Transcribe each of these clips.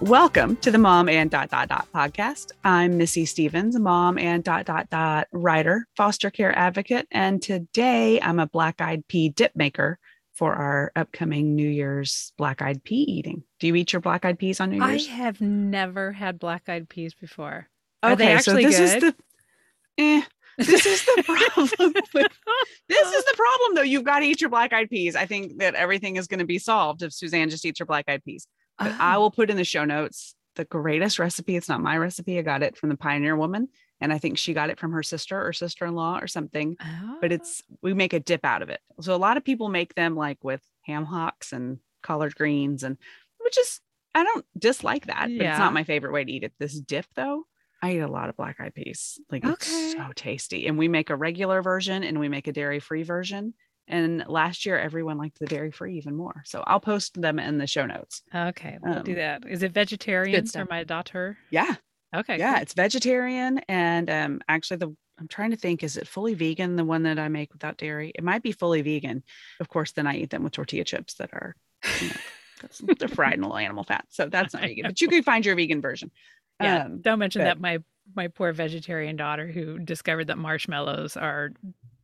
Welcome to the Mom and Dot Dot Dot podcast. I'm Missy Stevens, a mom and dot dot dot writer, foster care advocate, and today I'm a black eyed pea dip maker for our upcoming New Year's black eyed pea eating. Do you eat your black eyed peas on New Year's? I have never had black eyed peas before. Are okay, they actually so this good? is the eh, this is the problem. this is the problem though. You've got to eat your black eyed peas. I think that everything is going to be solved if Suzanne just eats her black eyed peas. But ah. I Oh. will put in the show notes the greatest recipe. It's not my recipe. I got it from the Pioneer Woman, and I think she got it from her sister or sister in law or something. But Oh. it's we make a dip out of it. So a lot of people make them like with ham hocks and collard greens, and which is I don't dislike that, but it's not my favorite way to eat it. This dip though, I eat a lot of black eyed peas. Like it's so tasty, and we make a regular version and we make a dairy free version. And last year, everyone liked the dairy free even more. So I'll post them in the show notes. okay. We'll do um, that. Is it vegetarian for my daughter? Yeah. Okay. yeah cool. it's vegetarian and um actually the i'm trying to think is it fully vegan the one that i make without dairy it might be fully vegan of course then i eat them with tortilla chips that are you know they're fried in a little animal fat so that's not vegan but you can find your vegan version Yeah. um, Don't mention but- that my my poor vegetarian daughter who discovered that marshmallows are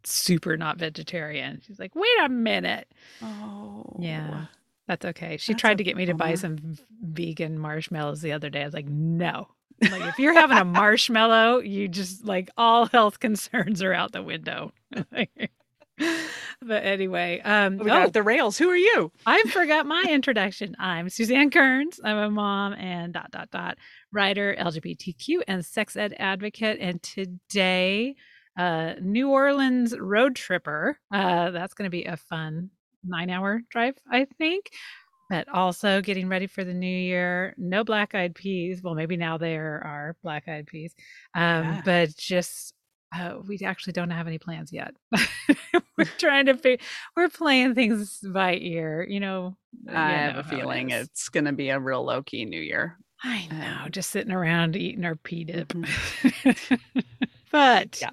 super not vegetarian. She's like, wait a minute. oh Yeah. That's okay. She That's tried to get me to buy some vegan marshmallows the other day. I was like, no. I'm like if you're having a marshmallow, you just like all health concerns are out the window. but anyway, um, we got oh, the rails who are you I forgot my introduction. I'm Suzanne Kearns. I'm a mom and dot dot dot writer, LGBTQ and sex ed advocate. And today, uh, New Orleans road tripper. Uh, that's going to be a fun nine hour drive, I think. But also getting ready for the new year. No black eyed peas. Well, maybe now there are black eyed peas. Um, Yeah. But just uh, we actually don't have any plans yet. we're trying to figure. We're playing things by ear. You know. you i have know a how it feeling it's going to be a real low-key new year I know, um, just sitting around eating our pea dip. Mhm. but Yeah.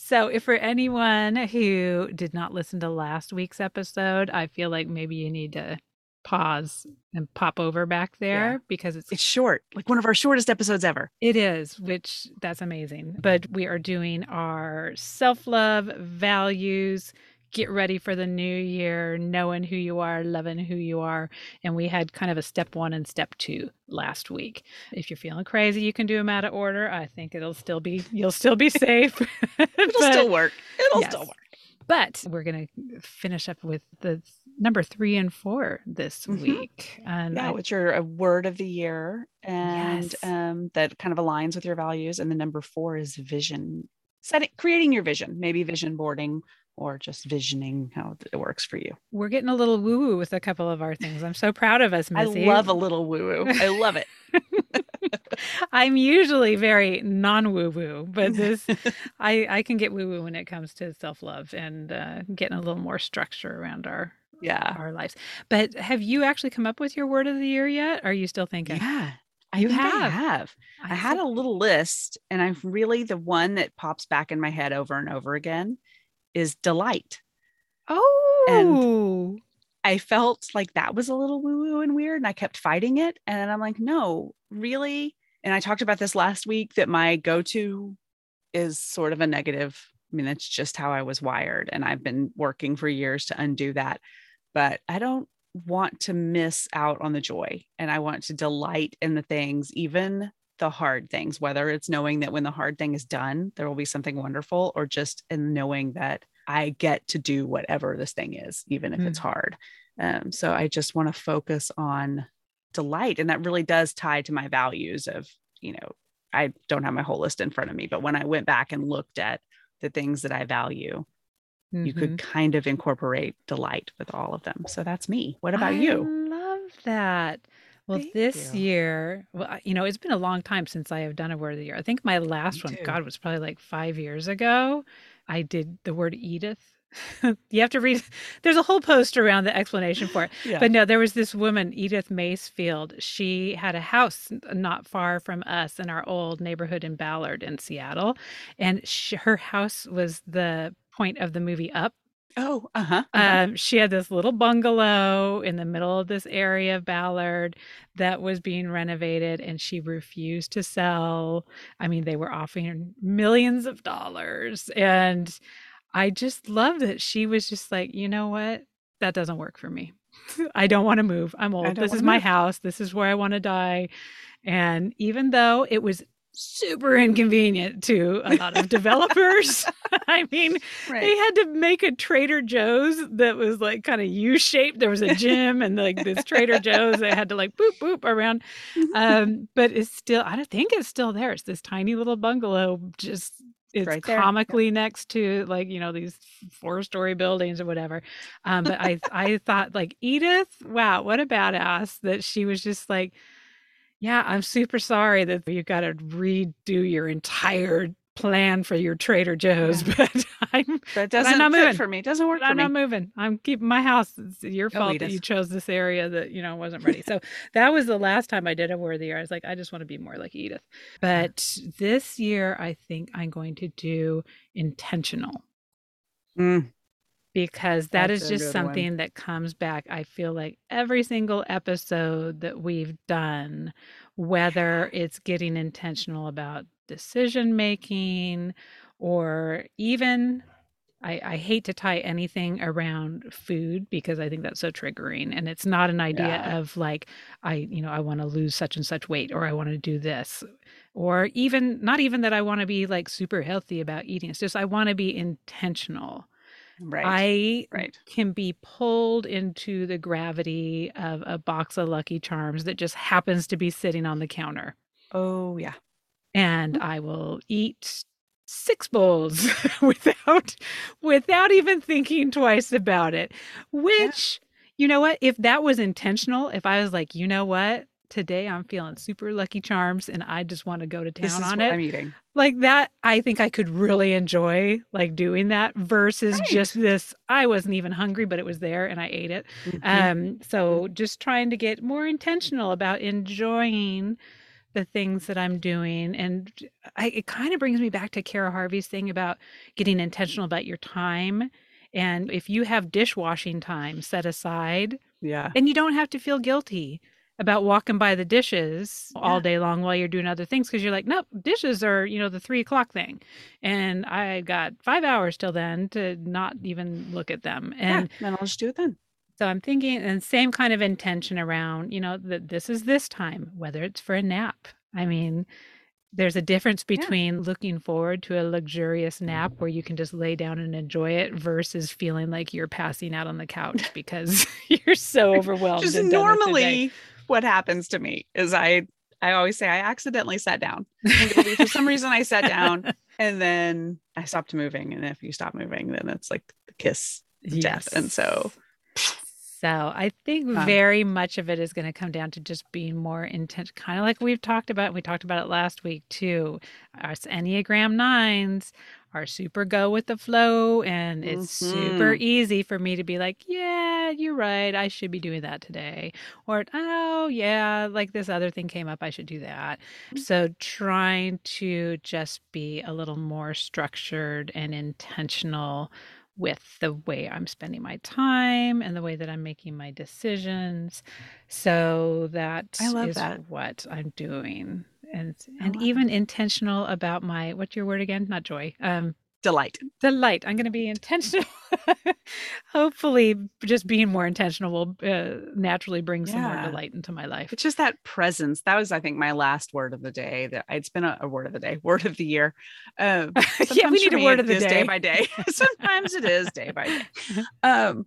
So, if for anyone who did not listen to last week's episode, I feel like maybe you need to pause and pop over back there Yeah. because it's it's short like one of our shortest episodes ever it is, which that's amazing. But we are doing our self love values. Get ready for the new year, knowing who you are, loving who you are. And we had kind of a step one and step two last week. If you're feeling crazy, you can do them out of order. I think it'll still be, you'll still be safe. it'll But- still work it'll yes. still work but we're going to finish up with the number three and four this Mhm. week. And yeah, I- which are a word of the year and Yes. um, that kind of aligns with your values. And the number four is vision, setting, creating your vision, maybe vision boarding or just visioning how it works for you. we're getting a little woo woo with a couple of our things. I'm so proud of us, Missy. I love a little woo woo. I love it. I'm usually very non woo woo, but this I I can get woo woo when it comes to self love and uh, getting a little more structure around our yeah. our lives. But have you actually come up with your word of the year yet? Are you still thinking? Yeah. I think I have. have. I had a little list, and I've really the one that pops back in my head over and over again is delight. oh And I felt like that was a little woo woo and weird, and I kept fighting it. And then I'm like, no, really. And I talked about this last week that my go to is sort of a negative. I mean, that's just how I was wired. And I've been working for years to undo that. But I don't want to miss out on the joy. And I want to delight in the things, even the hard things, whether it's knowing that when the hard thing is done, there will be something wonderful, or just in knowing that I get to do whatever this thing is, even if it's Mm. hard. Um, so I just want to focus on delight. And that really does tie to my values of, you know, I don't have my whole list in front of me, but when I went back and looked at the things that I value, you Mhm. could kind of incorporate delight with all of them. So that's me. What about I you? love that. Well, Thank this you. year, well, you know, it's been a long time since I have done a word of the year. I think my last Me one, too. God, was probably like five years ago. I did the word Edith. You have to read there's a whole post around the explanation for it. Yeah. but no there was this woman edith macefield she had a house not far from us in our old neighborhood in ballard in seattle. And she, her house was the point of the movie up oh, uh-huh. um, she had this little bungalow in the middle of this area of Ballard that was being renovated, and she refused to sell. I mean, they were offering millions of dollars. And I just love that she was just like, you know what? That doesn't work for me. I don't want to move. I'm old. This is my move." house. This is where I want to die. And even though it was super inconvenient to a lot of developers, I mean, right. they had to make a Trader Joe's that was like kind of U shaped. There was a gym and like this Trader Joe's that had to like boop boop around. Um, but it's still, I don't think it's still there. It's this tiny little bungalow, just it's right comically next to like you know these four story buildings or whatever. Um, but I I thought like Edith, wow, what a badass that she was just like. Yeah, I'm super sorry that you got to redo your entire plan for your Trader Joe's, but I'm that but I'm doesn't not moving. for me. It Doesn't work I'm me. not moving. I'm keeping my house. It's your fault that you chose this area that you know wasn't ready. So that was the last time I did a worthy year. I was like, I just want to be more like Edith. But this year, I think I'm going to do intentional Mm, because that That's is just good one. something that comes back. I feel like every single episode that we've done, whether it's getting intentional about decision making or even. I, I hate to tie anything around food because I think that's so triggering. And it's not an idea Yeah. of like, I, you know, I want to lose such and such weight or I want to do this. Or even, not even that I want to be like super healthy about eating. It's just I want to be intentional. Right. I right. can be pulled into the gravity of a box of Lucky Charms that just happens to be sitting on the counter. Oh yeah. And I will eat six bowls without without even thinking twice about it. Which, you know what? If that was intentional, if I was like, you know what? Today I'm feeling super lucky charms and I just want to go to This town is on what it I'm eating. like that i think i could really enjoy like doing that versus Right. just this i wasn't even hungry but it was there and i ate it Mhm. um so just trying to get more intentional about enjoying the things that i'm doing and I, it kind of brings me back to kara harvey's thing about getting intentional about your time and if you have dishwashing time set aside yeah. and you don't have to feel guilty about walking by the dishes all day long while you're doing other things because you're like, nope, dishes are, you know, the three o'clock thing. And I got five hours till then to not even look at them. And yeah. Then I'll just do it then. so I'm thinking, and same kind of intention around, you know, that this is this time, whether it's for a nap. I mean, there's a difference Yeah. between looking forward to a luxurious nap where you can just lay down and enjoy it versus feeling like you're passing out on the couch because you're so overwhelmed. Just and done with the day. normally what happens to me is I I always say I accidentally sat down. And it'll be for some reason I sat down and then I stopped moving. And if you stop moving, then it's like the kiss of death. And so So I think Um, very much of it is going to come down to just being more intent, kind of like we've talked about. We talked about it last week too. Us Enneagram nines are super go with the flow, and it's super Mhm. easy for me to be like, "Yeah, you're right. I should be doing that today," or "Oh, yeah, like this other thing came up. I should do that." So trying to just be a little more structured and intentional with the way I'm spending my time and the way that I'm making my decisions. So that I love is that. what I'm doing. And and even intentional about my what's your word again? Not joy. Um delight. delight. I'm going to be intentional. Hopefully just being more intentional will uh, naturally bring some more delight into my life. It's just that presence. That was, I think, my last word of the day. That it's been a, a word of the day, word of the year. Uh, yeah, we need a word of the day. day by day. Sometimes it is day by day. Um,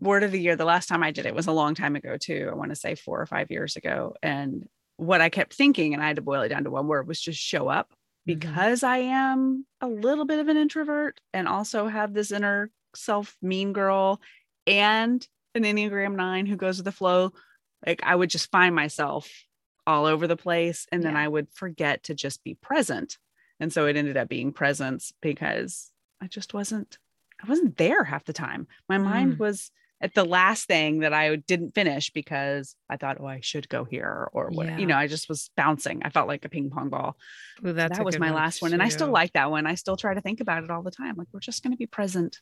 word of the year. The last time I did it was a long time ago too. I want to say four or five years ago. And what I kept thinking, and I had to boil it down to one word, was just show up. Mhm. Because I am a little bit of an introvert and also have this inner self mean girl and an Enneagram nine who goes with the flow. Like I would just find myself all over the place and then Yeah. I would forget to just be present. And so it ended up being presence because I just wasn't I wasn't there half the time. My mind Mm. was at the last thing that I didn't finish because I thought, oh, I should go here or what. Yeah. You know, I just was bouncing. I felt like a ping pong ball. Ooh, So that was my last one. And I still like that one. I still try to think about it all the time. Like we're just going to be present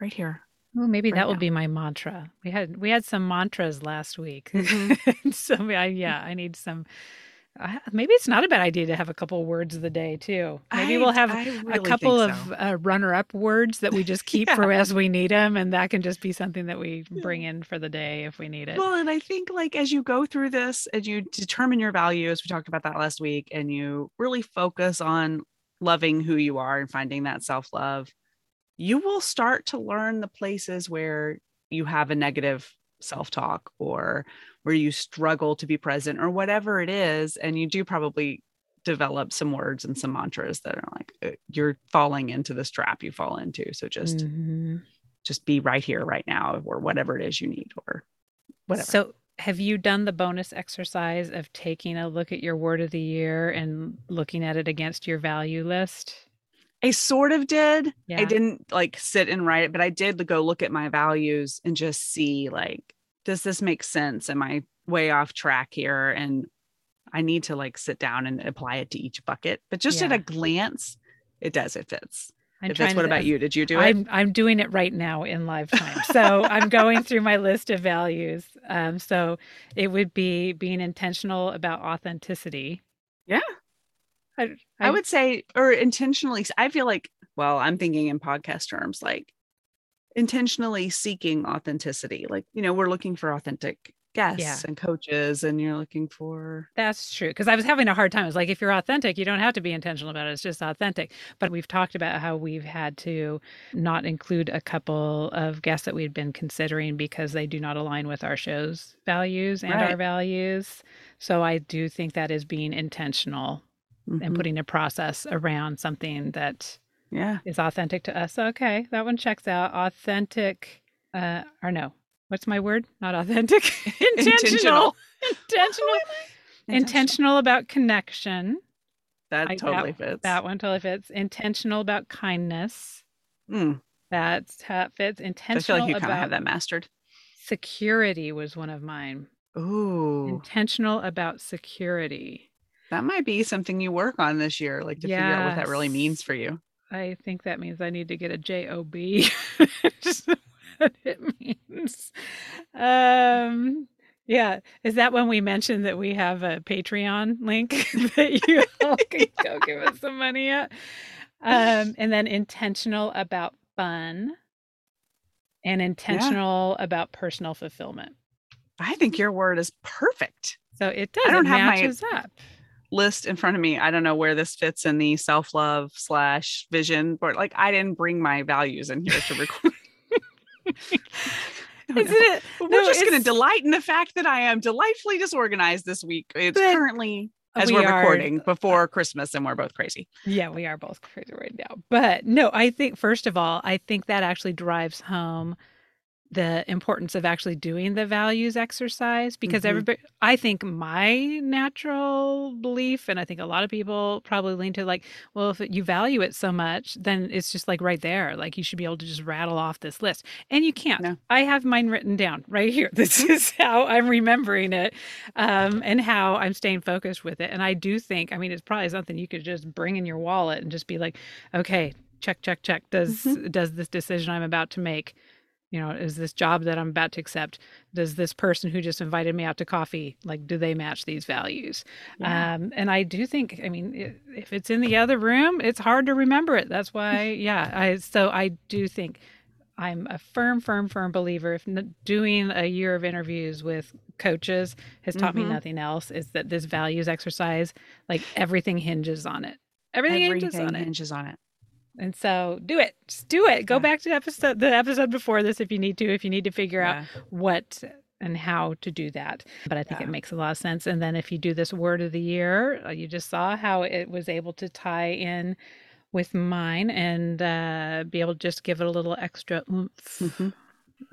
right here. Well, maybe right that will now. be my mantra. We had we had some mantras last week, Mhm. so I, yeah, I need some. Maybe it's not a bad idea to have a couple words of the day too. Maybe I- we'll have I a really couple think of uh, runner-up words that we just keep Yeah. for as we need them, and that can just be something that we bring in for the day if we need it. Well, and I think like as you go through this, as you determine your values, we talked about that last week, and you really focus on loving who you are and finding that self love, you will start to learn the places where you have a negative self talk or where you struggle to be present or whatever it is. And you do probably develop some words and some mantras that are like, uh, you're falling into this trap you fall into. So just, Mhm. just be right here, right now, or whatever it is you need or whatever. So, have you done the bonus exercise of taking a look at your word of the year and looking at it against your value list? I sort of did. Yeah. I didn't like sit and write it, but I did go look at my values and just see like, does this make sense? Am I way off track here? And I need to like sit down and apply it to each bucket. But just at a glance, it does. It fits. I'm trying. What to- about you? Did you do it? I'm I'm doing it right now in live time. So I'm going through my list of values. Um, so it would be being intentional about authenticity. Yeah. I, I would say, or intentionally, I feel like, well, I'm thinking in podcast terms, like intentionally seeking authenticity. Like, you know, we're looking for authentic guests Yeah. and coaches, and you're looking for That's true. Because I was having a hard time. It's like if you're authentic, you don't have to be intentional about it. It's just authentic. But we've talked about how we've had to not include a couple of guests that we'd been considering because they do not align with our show's values and our values. So I do think that is being intentional and Mhm. putting a process around something that yeah. is authentic to us. Okay, that one checks out. Authentic, uh, or no, what's my word? Not authentic. intentional. Intentional. Intentional about connection. That I- totally fits. That one totally fits. Intentional about kindness. Mm, That ha- fits. I Intentional feel like you kind of about have that mastered. security was one of mine. Ooh, Intentional about security. that might be something you work on this year, like to figure out what that really means for you. I think that means I need to get a job. Just what it means. Um, yeah, is that when we mentioned that we have a Patreon link that you all can go give us some money at? Um, and then intentional about fun and intentional about personal fulfillment. I think your word is perfect. So it does. I don't it have my- up. List in front of me. I don't know where this fits in the self love slash vision, but like I didn't bring my values in here to record. Isn't it? We're no, just going to delight in the fact that I am delightfully disorganized this week. It's currently uh, as we are are- recording uh, before Christmas, and we're both crazy. Yeah, we are both crazy right now. But no, I think first of all, I think that actually drives home the importance of actually doing the values exercise because Mhm. everybody I think my natural belief and I think a lot of people probably lean to like, well, if you value it so much, then it's just like right there. Like you should be able to just rattle off this list. And you can't. No. I have mine written down right here. This is how I'm remembering it um, and how I'm staying focused with it. And I do think, I mean, it's probably something you could just bring in your wallet and just be like, okay, check, check, check. Does does this decision I'm about to make, you know, is this job that I'm about to accept, does this person who just invited me out to coffee, like, do they match these values? Yeah. Um, and I do think, I mean, if it's in the other room, it's hard to remember it. That's why, yeah. I so I do think I'm a firm, firm, firm believer. If doing a year of interviews with coaches has taught me Mhm. nothing else, is that this values exercise, like everything hinges on it. Everything, hinges on it. hinges on it. And so do it. Just do it. Go Yeah. back to episode the episode before this if you need to, if you need to figure out what and how to do that. But I think Yeah. it makes a lot of sense. And then if you do this word of the year, uh, you just saw how it was able to tie in with mine and uh, be able to just give it a little extra oomph. Mhm.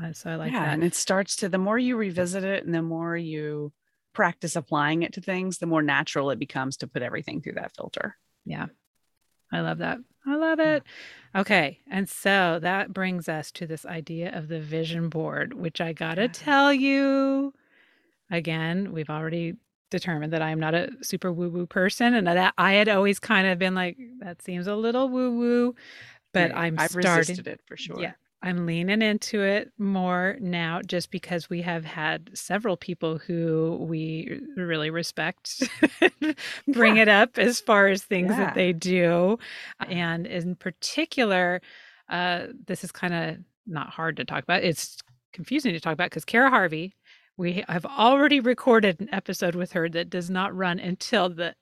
Uh, so I like yeah, that. and it starts to the more you revisit it and the more you practice applying it to things, the more natural it becomes to put everything through that filter. Yeah. I love that. I love it. Okay. And so that brings us to this idea of the vision board, which I got to tell you again, we've already determined that I'm not a super woo woo person and that I had always kind of been like, that seems a little woo woo. But Right. I'm I've starting. resisted it for sure. Yeah. I'm leaning into it more now just because we have had several people who we really respect bring Yeah. it up as far as things Yeah. that they do. And in particular, uh, this is kind of not hard to talk about. It's confusing to talk about because Kara Harvey, we have already recorded an episode with her that does not run until the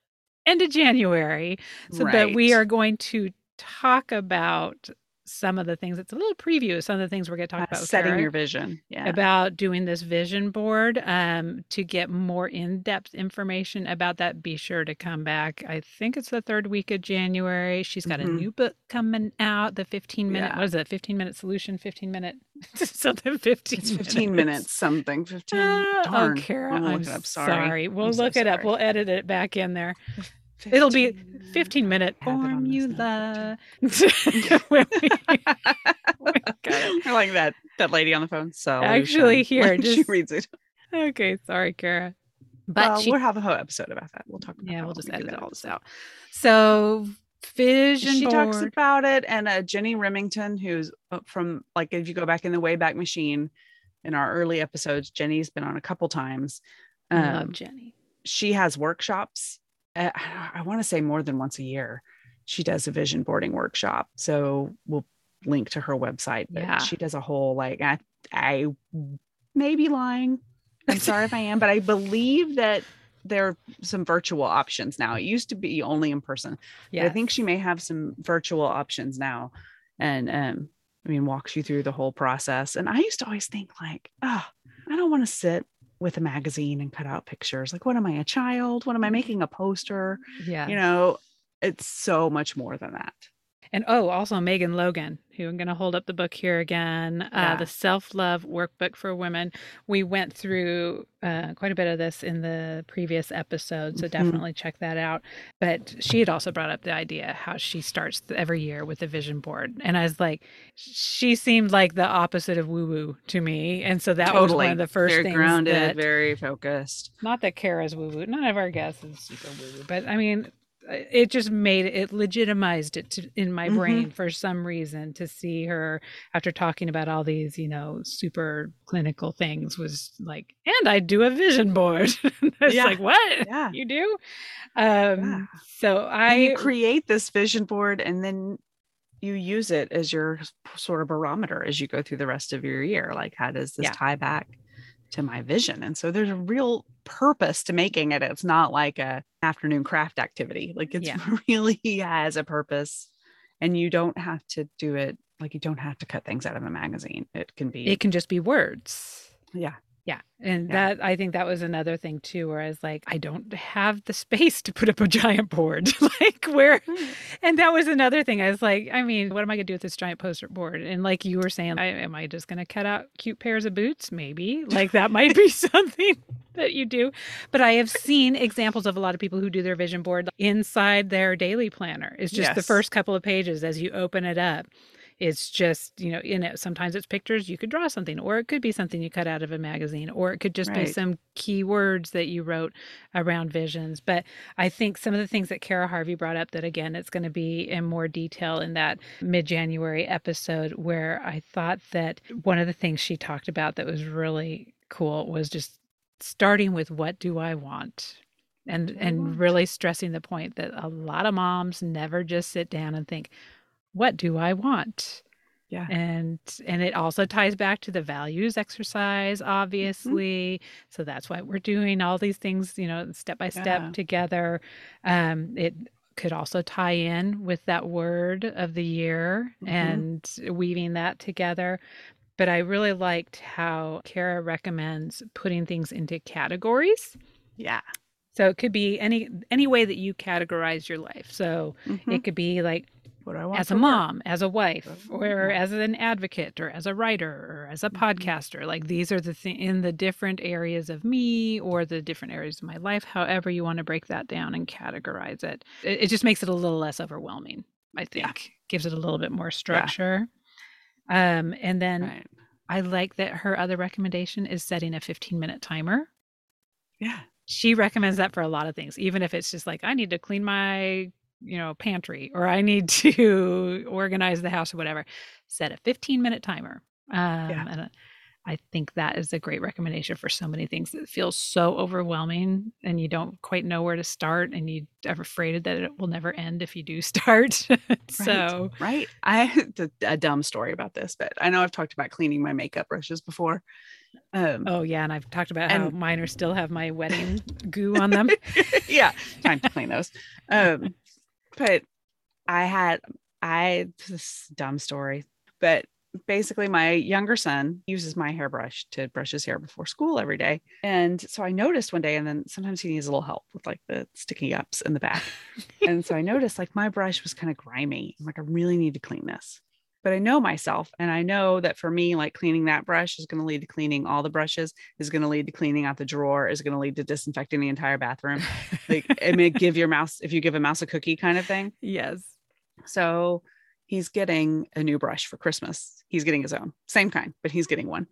end of January so that we are going to talk about some of the things. It's a little preview of some of the things we're going to talk Uh, about. setting Kara your vision. Yeah. about doing this vision board. Um, to get more in-depth information about that, be sure to come back. I think it's the third week of January. She's got a Mhm. new book coming out. The 15 minute. Yeah. What is it? 15 minute solution. 15 minute something. 15. it's 15 minutes something. 15. Ah, oh, Darn. Kara, I'm I'm, look it up. sorry. Sorry. We'll I'm so look it up. We'll edit it back in there. It'll be 15 15 minute I have it on this note. formula. When we- I like that that lady on the phone. So Actually, here, she just- reads it. okay, sorry, Kara. But well, she we'll have a whole episode about that. We'll talk. About Yeah, we'll just we edit all this out. So vision She board. talks about it, and uh, Jenny Remington, who's uh, from like if you go back in the Wayback Machine, in our early episodes, Jenny's been on a couple times. I love Um, Jenny. she has workshops. Uh, I, I want to say more than once a year. She does a vision boarding workshop. So we'll link to her website. But Yeah. she does a whole like I I may be lying. I'm sorry if I am, but I believe that there are some virtual options now. It used to be only in person. Yeah, I think she may have some virtual options now. And um, I mean, walks you through the whole process. And I used to always think like, oh, I don't want to sit with a magazine and cut out pictures. Like, what am I, a child? What am I mm-hmm. making a poster? yeah. You know, it's so much more than that. And oh, also Megan Logan, who I'm going to hold up the book here again, uh, the Self Love Workbook for Women. We went through uh, quite a bit of this in the previous episode, so Mhm. definitely check that out. But she had also brought up the idea how she starts every year with a vision board, and I was like, she seemed like the opposite of woo woo to me, and so that was one of the first very things grounded, that very focused. not that Kara's woo woo. None of our guests is super woo woo, but I mean, it just made it legitimized it to, in my Mhm. brain for some reason to see her after talking about all these, you know, super clinical things was like, and I do a vision board. it's Yeah. like, what? Yeah. You do? Um, Yeah. So I, you create this vision board and then you use it as your sort of barometer as you go through the rest of your year. Like, how does this Yeah. tie back to my vision? And so there's a real purpose to making it. It's not like a afternoon craft activity. Like it's Yeah. really has a purpose. And you don't have to do it like you don't have to cut things out of a magazine. It can be it can just be words. yeah. Yeah. And Yeah. that, I think that was another thing too, where I was like, I don't have the space to put up a giant board. like, where, hmm. and that was another thing. I was like, I mean, what am I going to do with this giant poster board? And like you were saying, I, am I just going to cut out cute pairs of boots? Maybe. Like, that might be something that you do. But I have seen examples of a lot of people who do their vision board inside their daily planner. It's just the first couple of pages as you open it up it's just you know in it sometimes it's pictures you could draw something or it could be something you cut out of a magazine or it could just be some key words that you wrote around visions but i think some of the things that kara harvey brought up that again it's going to be in more detail in that mid-january episode where i thought that one of the things she talked about that was really cool was just starting with what do i want? and and really stressing the point that a lot of moms never just sit down and think what do i want Yeah. and and it also ties back to the values exercise Mm-hmm. obviously so that's why we're doing all these things you know step by step Yeah. together um it could also tie in with that word of the year Mhm. and weaving that together but i really liked how kara recommends putting things into categories Yeah. so it could be any any way that you categorize your life so Mhm. it could be like what I want as a mom, as a wife, or yeah. as an advocate, or as a writer, or as a Mhm. podcaster. Like these are the th- in the different areas of me or the different areas of my life. However, you want to break that down and categorize it. It, it just makes it a little less overwhelming. I think Yeah. gives it a little bit more structure. Um, and then Right. I like that her other recommendation is setting a 15 minute timer. Yeah. She recommends that for a lot of things, even if it's just like, I need to clean my, you know, pantry or I need to organize the house or whatever. Set a 15 minute timer. Um, Yeah. And I think that is a great recommendation for so many things that feels so overwhelming and you don't quite know where to start and you are afraid that it will never end if you do start. so, Right. I a, a dumb story about this, but I know I've talked about cleaning my makeup brushes before. Um, oh, yeah. And I've talked about how And- mine are still have my wedding goo on them. yeah, time to clean those. Um, but I had I this dumb story, but basically my younger son uses my hairbrush to brush his hair before school every day. And so I noticed one day, and then sometimes he needs a little help with like the sticky ups in the back. and so I noticed like my brush was kind of grimy. I'm like, I really need to clean this. But I know myself, and I know that for me, like cleaning that brush is going to lead to cleaning all the brushes, is going to lead to cleaning out the drawer, is going to lead to disinfecting the entire bathroom. Like it may give your mouse if you give a mouse a cookie kind of thing. Yes. so he's getting a new brush for christmas. He's getting his own same kind but he's getting one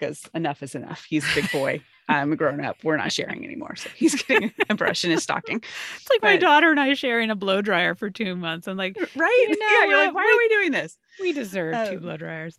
because enough is enough. He's a big boy. I'm a grown up. We're not sharing anymore. So he's getting a brush in his stocking. It's like my daughter and I sharing a blow dryer for two months. I'm like, right? You know yeah you're like why are we doing this? we deserve two Um, blow dryers.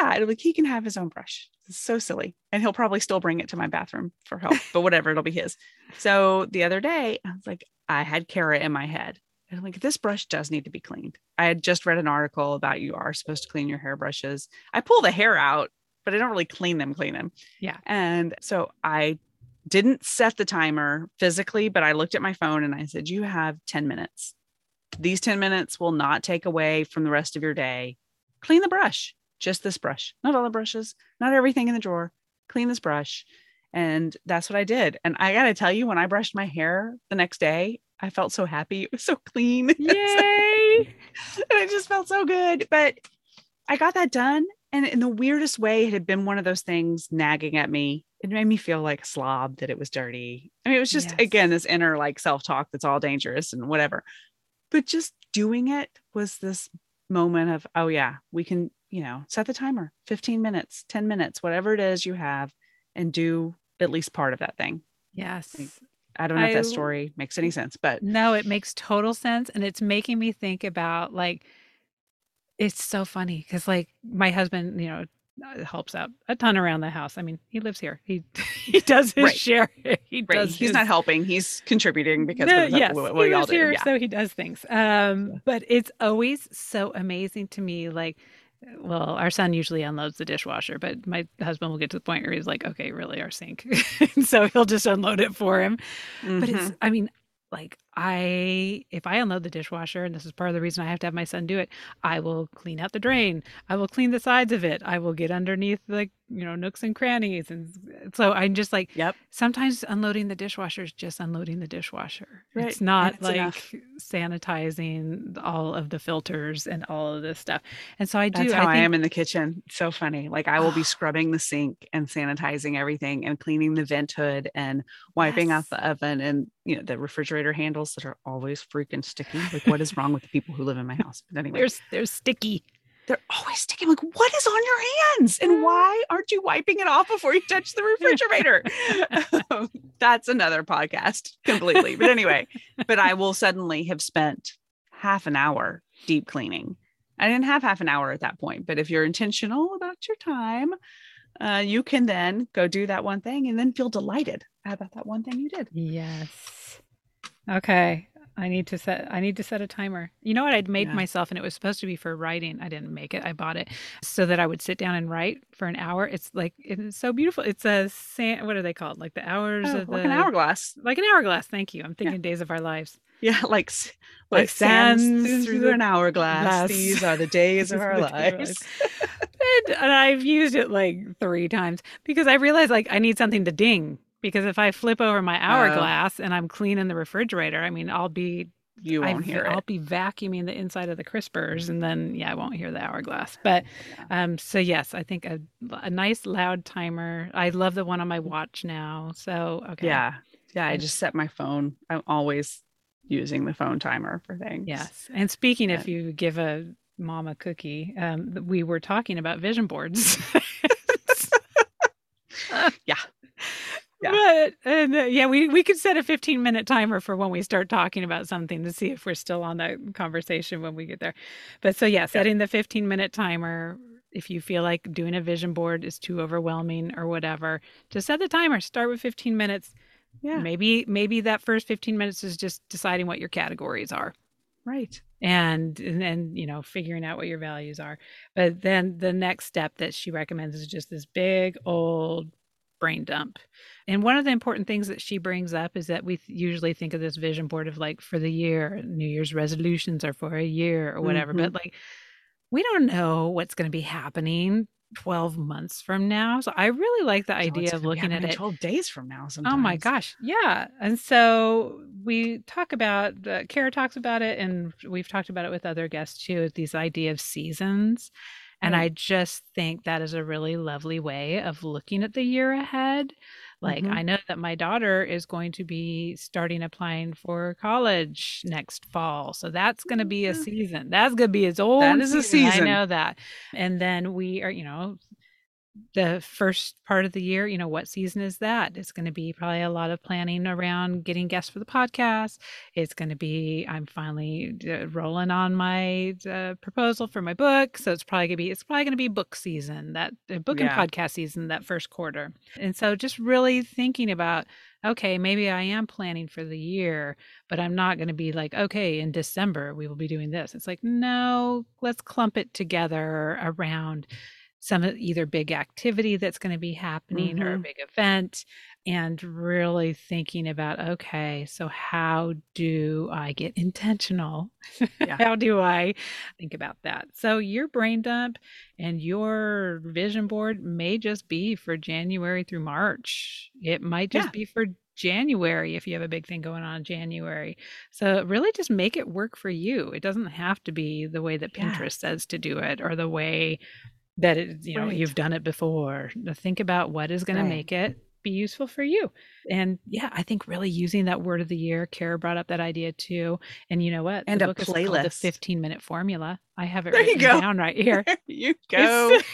yeah and, like he can have his own brush. It's so silly. And he'll probably still bring it to my bathroom for help but whatever it'll be his. So the other day i was like i had kara in my head. And i'm like this brush does need to be cleaned. I had just read an article about you are supposed to clean your hairbrushes i pull the hair out but i don't really clean them clean them. Yeah. and so i didn't set the timer physically but i looked at my phone and i said you have 10 minutes. These 10 minutes will not take away from the rest of your day. Clean the brush just this brush. Not all the brushes not everything in the drawer. Clean this brush. And that's what i did. And i gotta tell you when i brushed my hair the next day i felt so happy. It was so clean. Yay! and it just felt so good. But i got that done and in the weirdest way it had been one of those things nagging at me it made me feel like a slob that it was dirty i mean it was just Yes. again this inner like self-talk that's all dangerous and whatever but just doing it was this moment of oh yeah we can you know set the timer 15 minutes 10 minutes whatever it is you have and do at least part of that thing yes. i don't know if that story makes any sense but No, it makes total sense. And it's making me think about like, it's so funny because like my husband, you know, uh, helps out a ton around the house. I mean, he lives here. He he does his Right. share. He right, does. he's his- not helping he's contributing because No, yes, what, what he lives here, yeah. so he does things. Um, but it's always so amazing to me. Like, well, our son usually unloads the dishwasher, but my husband will get to the point where he's like, "Okay, really, our sink," so he'll just unload it for him. But it's, Mhm. I mean, like I, if I unload the dishwasher, and this is part of the reason I have to have my son do it, I will clean out the drain. I will clean the sides of it. I will get underneath like you know nooks and crannies, and uh, so I'm just like yep sometimes unloading the dishwasher is just unloading the dishwasher. Right, It's not it's like enough. sanitizing all of the filters and all of this stuff. And so I do. That's how I, think, am in the kitchen. It's so funny. Like I will be ah. scrubbing the sink and sanitizing everything and cleaning the vent hood and wiping out Yes. the oven and you know the refrigerator that are always freaking sticky. Like what is wrong with the people who live in my house? But anyway, There's there's sticky. they're always sticky. I'm like, what is on your hands? And why aren't you wiping it off before you touch the refrigerator? Um, That's another podcast completely. But anyway, but I will suddenly have spent half an hour deep cleaning. I didn't have half an hour at that point, but if you're intentional about your time, uh, you can then go do that one thing and then feel delighted about that one thing you did. Yes. Okay. I need to set I need to set a timer. You know what I'd made Yeah. myself and it was supposed to be for writing. I didn't make it. I bought it so that I would sit down and write for an hour. It's like it's so beautiful. It's a sand what are they called? Like the hours Oh, of like the an hourglass. Like an hourglass. Thank you. I'm thinking days of our lives. Yeah, like Like like sands sands through an hourglass. glass. These are the days of our the days of our lives. and, and I've used it like three times because I realized like I need something to ding. Because if I flip over my hourglass and I'm cleaning the refrigerator, I mean, I'll be You I won't v- hear I'll it. be vacuuming the inside of the crispers, and then yeah, I won't hear the hourglass. But um, so yes, I think a a nice loud timer. I love the one on my watch now. So okay, Yeah. Yeah. I just set my phone. I'm always using the phone timer for things. Yes. And speaking, if you give a mom a cookie, um, we were talking about vision boards. Yeah. Yeah. But and uh, yeah, we we could set a 15 minute timer for when we start talking about something to see if we're still on that conversation when we get there. But so yeah, setting the 15 minute timer if you feel like doing a vision board is too overwhelming or whatever, just set the timer. Start with 15 minutes. Yeah. Maybe maybe that first 15 minutes is just deciding what your categories are Right. and and then you know figuring out what your values are but then the next step that she recommends is just this big old brain dump and one of the important things that she brings up is that we usually think of this vision board of like for the year new year's resolutions are for a year or whatever but like we don't know what's going to be happening 12 months from now so i really like the So idea of looking at it 12 days from now. Sometimes. Oh my gosh. Yeah. And so we talk about, uh, Kara talks about it, and we've talked about it with other guests too, these idea of seasons. And I just think that is a really lovely way of looking at the year ahead. Like, Mhm. I know that my daughter is going to be starting applying for college next fall. So that's going to be a season. That's going to be its own is a season. I know that. And then we are, you know, the first part of the year, you know, what season is that? It's going to be probably a lot of planning around getting guests for the podcast. It's going to be I'm finally uh, rolling on my uh, proposal for my book, so it's probably going to be it's probably going to be book season, that uh, book Yeah. and podcast season that first quarter. And so just really thinking about okay, maybe I am planning for the year, but I'm not going to be like, okay, in December we will be doing this. It's like, no, let's clump it together around some of- either big activity that's going to be happening or a Mhm. big event and really thinking about okay so how do i get intentional Yeah. how do i think about that so your brain dump and your vision board may just be for january through march it might just Yeah. be for january if you have a big thing going on in january so really just make it work for you it doesn't have to be the way that Yeah. pinterest says to do it or the way that it, you know Right. you've done it before think about what is going Right. to make it be useful for you. And yeah i think really using that word of the year kara brought up that idea too. And you know what? And the a called the 15 minute formula. I have it There written down right here. There you go.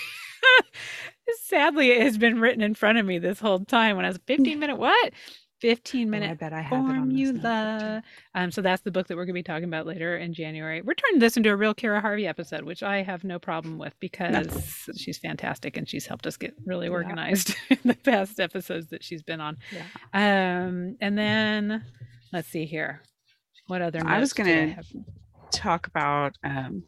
sadly it has been written in front of me this whole time when i was 15 minute what 15 Oh, I minute bet I have formula. Um, so that's the book that we're going to be talking about later in January. We're turning this into a real Kara Harvey episode, which I have no problem with because she's fantastic and she's helped us get really Yeah. organized in the past episodes that she's been on. Yeah. Um, and then let's see here. What other? I was gonna talk about um,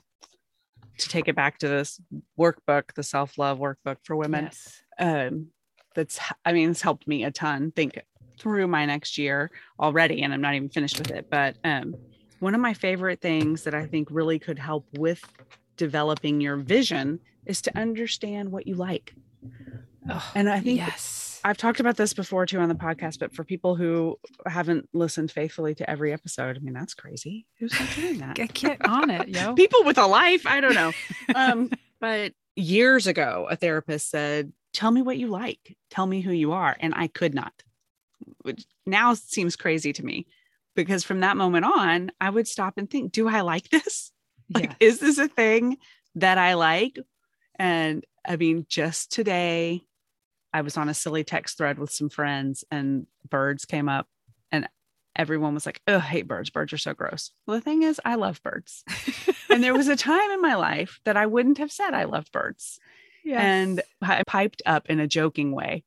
to take it back to this workbook, the self love workbook for women. Yes. Um, that's I mean, it's helped me a ton think through my next year already, and I'm not even finished with it. But um, one of my favorite things that I think really could help with developing your vision is to understand what you like. Oh, And I think yes. I've talked about this before too on the podcast, but for people who haven't listened faithfully to every episode, I mean, that's crazy. Who's not doing that? Get, get on it, yo. people with a life. I don't know. Um, but years ago, a therapist said, Tell me what you like, tell me who you are. And I could not, which now seems crazy to me because from that moment on, I would stop and think, Do I like this? Like, Yeah. is this a thing that I like? And I mean, just today, I was on a silly text thread with some friends, and birds came up, and everyone was like, Oh, I hate birds. Birds are so gross. Well, the thing is, I love birds. and there was a time in my life that I wouldn't have said I love birds. And I piped up in a joking way.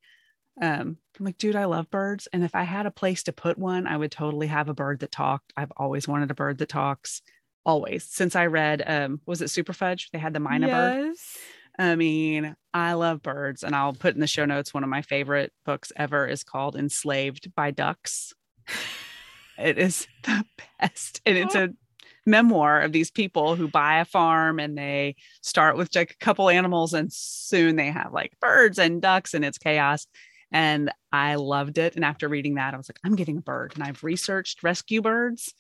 Um, I'm like, dude, I love birds. And if I had a place to put one, I would totally have a bird that talked. I've always wanted a bird that talks. Always. Since I read um, was it Super Fudge? They had the myna bird. yes. I mean, I love birds. And I'll put in the show notes one of my favorite books ever is called Enslaved by Ducks. It is the best. And it's a memoir of these people who buy a farm and they start with like a couple animals and soon they have like birds and ducks and it's chaos. And I loved it. And after reading that, I was like, I'm getting a bird. And I've researched rescue birds,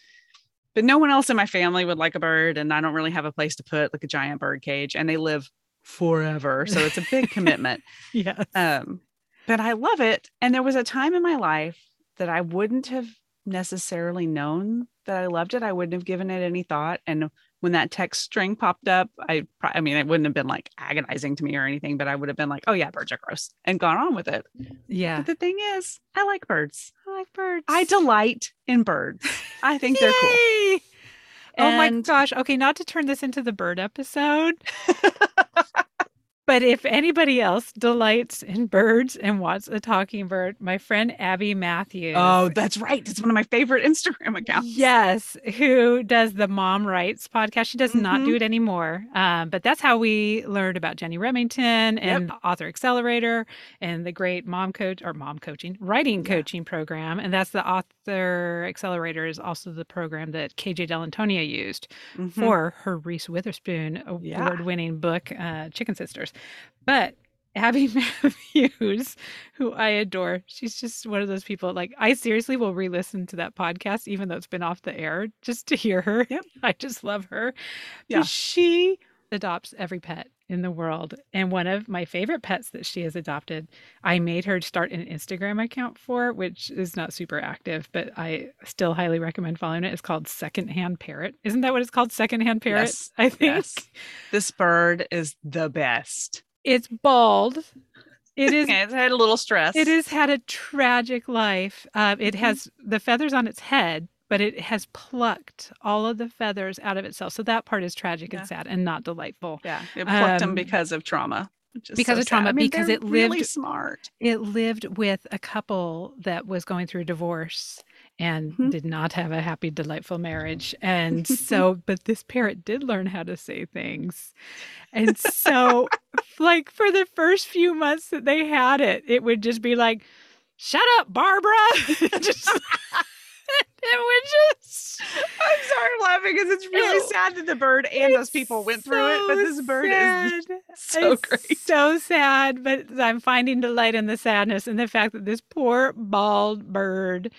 but no one else in my family would like a bird. And I don't really have a place to put like a giant bird cage and they live forever. So it's a big commitment. yeah. Um, but I love it. And there was a time in my life that I wouldn't have necessarily known that I loved it, I wouldn't have given it any thought. And when that text string popped up, I, I mean, it wouldn't have been like agonizing to me or anything, but I would have been like, oh yeah, birds are gross and gone on with it. Yeah. But the thing is, I like birds. I like birds. I delight in birds. I think they're cool. Yay! Oh my gosh. Okay, not to turn this into the bird episode, but if anybody else delights in birds and wants a talking bird, my friend Abby Matthews. Oh, that's right. It's one of my favorite Instagram accounts. Yes, who does the Mom Writes podcast. She does not Mhm. do it anymore. Um, but that's how we learned about Jenny Remington and Author Accelerator and the great mom coach or mom coaching, writing Yeah. coaching program. And that's the Author Their accelerator is also the program that KJ Dell'Antonia used Mhm. for her Reese Witherspoon Yeah. award winning book, uh, Chicken Sisters. But Abby Matthews, who I adore, she's just one of those people. Like, I seriously will re listen to that podcast, even though it's been off the air, just to hear her. Yep. I just love her. Yeah. She adopts every pet in the world. And one of my favorite pets that she has adopted, I made her start an Instagram account for, which is not super active, but I still highly recommend following it. It's called Secondhand Parrot. Isn't that what it's called? Secondhand Parrot? Yes, I think Yes. This bird is the best. it's bald. It is it's had a little stress. It has had a tragic life. Uh, it Mhm. has the feathers on its head, but it has plucked all of the feathers out of itself. So that part is tragic Yeah. and sad and not delightful. Yeah. It plucked Um, him because of trauma. because so of trauma. I mean, because it really lived- smart. It lived with a couple that was going through divorce and Mhm. did not have a happy, delightful marriage. And so, but this parrot did learn how to say things. And so, like, for the first few months that they had it, it would just be like, shut up, Barbara. just, just. I'm sorry I'm laughing because it's really Ew. sad that the bird and those people went through it, but this bird is so it's great. So sad, but I'm finding delight in the sadness and the fact that this poor bald bird.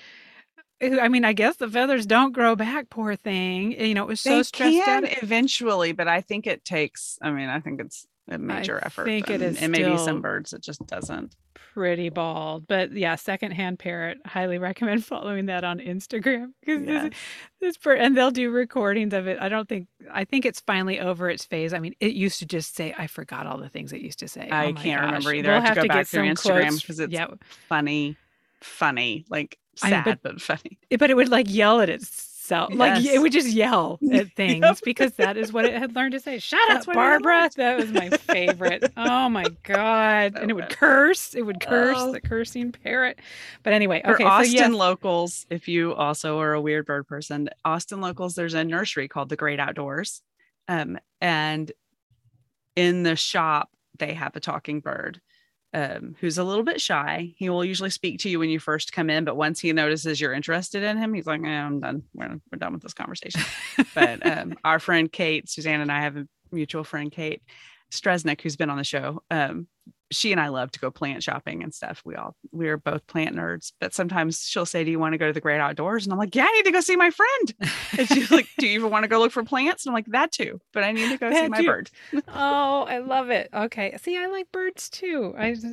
Eh, I mean, I guess the feathers don't grow back. Poor thing. You know, it was so they stressed can out. eventually, but I think it takes. I mean, I think it's a major effort. I think it is and maybe some birds it just doesn't. Pretty bald, but yeah, secondhand parrot. Highly recommend following that on Instagram because Yes. this, this and they'll do recordings of it. I don't think I think it's finally over its phase. I mean, it used to just say, "I forgot all the things it used to say." Oh I Oh can't remember either. I We'll have to go back through some Instagram quotes. 'cause it's- yeah, Funny, funny, like I sad but- but, funny. It- but it would like yell at itself like it would just yell at things Yep. because that is what it had learned to say. Shut That's up what it had barbara that was my favorite. Oh my god. So and it would bad. curse. It would curse Oh. the cursing parrot. But anyway For okay Austin so yes, locals, if you also are a weird bird person, Austin locals, there's a nursery called the Great Outdoors. Um, and in the shop, they have a talking bird um, who's a little bit shy. He will usually speak to you when you first come in, but once he notices you're interested in him, he's like, eh, I'm done. We're, we're done with this conversation. but um, our friend Kate, Suzanne, and I have a mutual friend, Kate Stresnick, who's been on the show. Um, she and I love to go plant shopping and stuff. We all we're both plant nerds, but sometimes she'll say, "Do you want to go to the great outdoors?" And I'm like, "Yeah, I need to go see my friend." And she's like, "Do you even want to go look for plants?" And I'm like, "That too, but I need to go see That my too. bird." oh i love it okay see i like birds too i just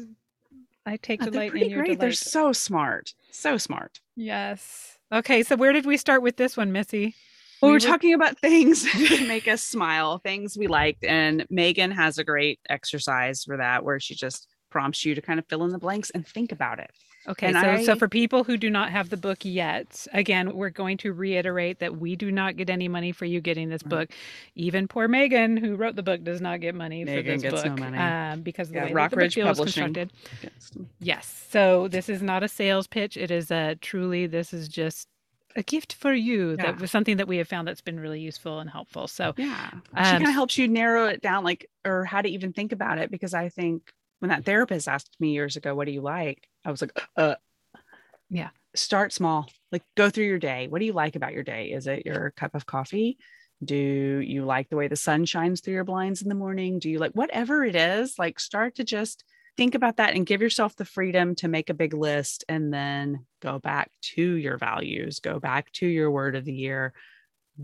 i take oh, they're delight in your great. They're so smart, so smart. yes okay so where did we start with this one missy Well, We we're were- talking about things that make us smile, things we liked, and Megan has a great exercise for that, where she just prompts you to kind of fill in the blanks and think about it. Okay, And so so for people who do not have the book yet, again, we're going to reiterate that we do not get any money for you getting this Right. book. Even poor Megan, who wrote the book, does not get money for this gets no book money. um, because of the Yeah, way that the book Rockridge deal is Publishing. constructed. Yes, so this is not a sales pitch. It is a truly. This is just a gift for you. That was something that we have found that's been really useful and helpful. So Yeah. she Um, kind of helps you narrow it down, like, or how to even think about it. Because I think when that therapist asked me years ago, what do you like? I was like, uh, Yeah. Start small. Like, go through your day. What do you like about your day? Is it your cup of coffee? Do you like the way the sun shines through your blinds in the morning? Do you like whatever it is? Like, start to just think about that and give yourself the freedom to make a big list and then go back to your values, go back to your word of the year,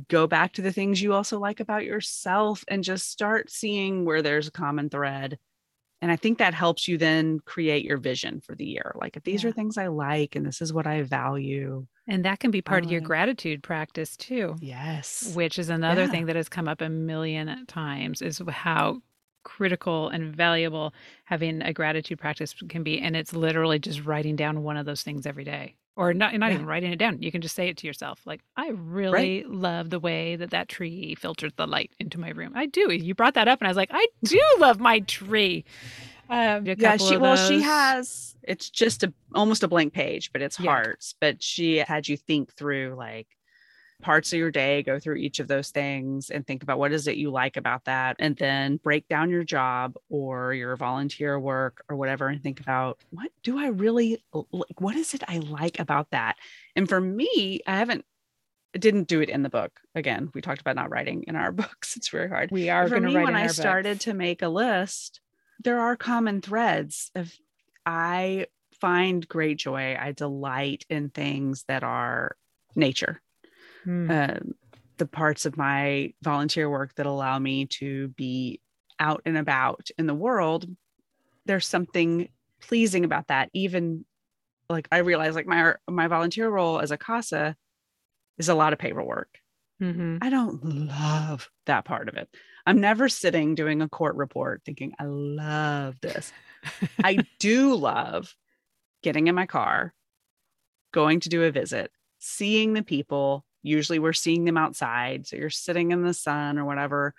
go back to the things you also like about yourself and just start seeing where there's a common thread and I think that helps you then create your vision for the year. Like if these Yeah. are things I like and this is what I value. And that can be part of your Um, gratitude practice too, Yes. which is another Yeah. thing that has come up a million times is how critical and valuable having a gratitude practice can be. And it's literally just writing down one of those things every day. Or not, not Yeah. even writing it down. You can just say it to yourself. Like, I really love the way that that tree filters the light into my room. I do. You brought that up, and I was like, I do love my tree. Um, Yeah, she well, she has it's just a almost a blank page, but it's Yeah. hearts. But she had you think through like parts of your day, go through each of those things and think about what is it you like about that. And then break down your job or your volunteer work or whatever and think about what do I really like? What is it I like about that? And for me, I haven't didn't do it in the book. Again, we talked about not writing in our books. It's very hard. We are For going to me, write when I started books. to make a list, there are common threads of I find great joy. I delight in things that are nature. Hmm. Um, the parts of my volunteer work that allow me to be out and about in the world, there's something pleasing about that. Even like I realize like my my volunteer role as a CASA is a lot of paperwork. Mhm. I don't love that part of it. I'm never sitting doing a court report thinking, I love this. I do love getting in my car, going to do a visit, seeing the people. Usually we're seeing them outside. So you're sitting in the sun or whatever.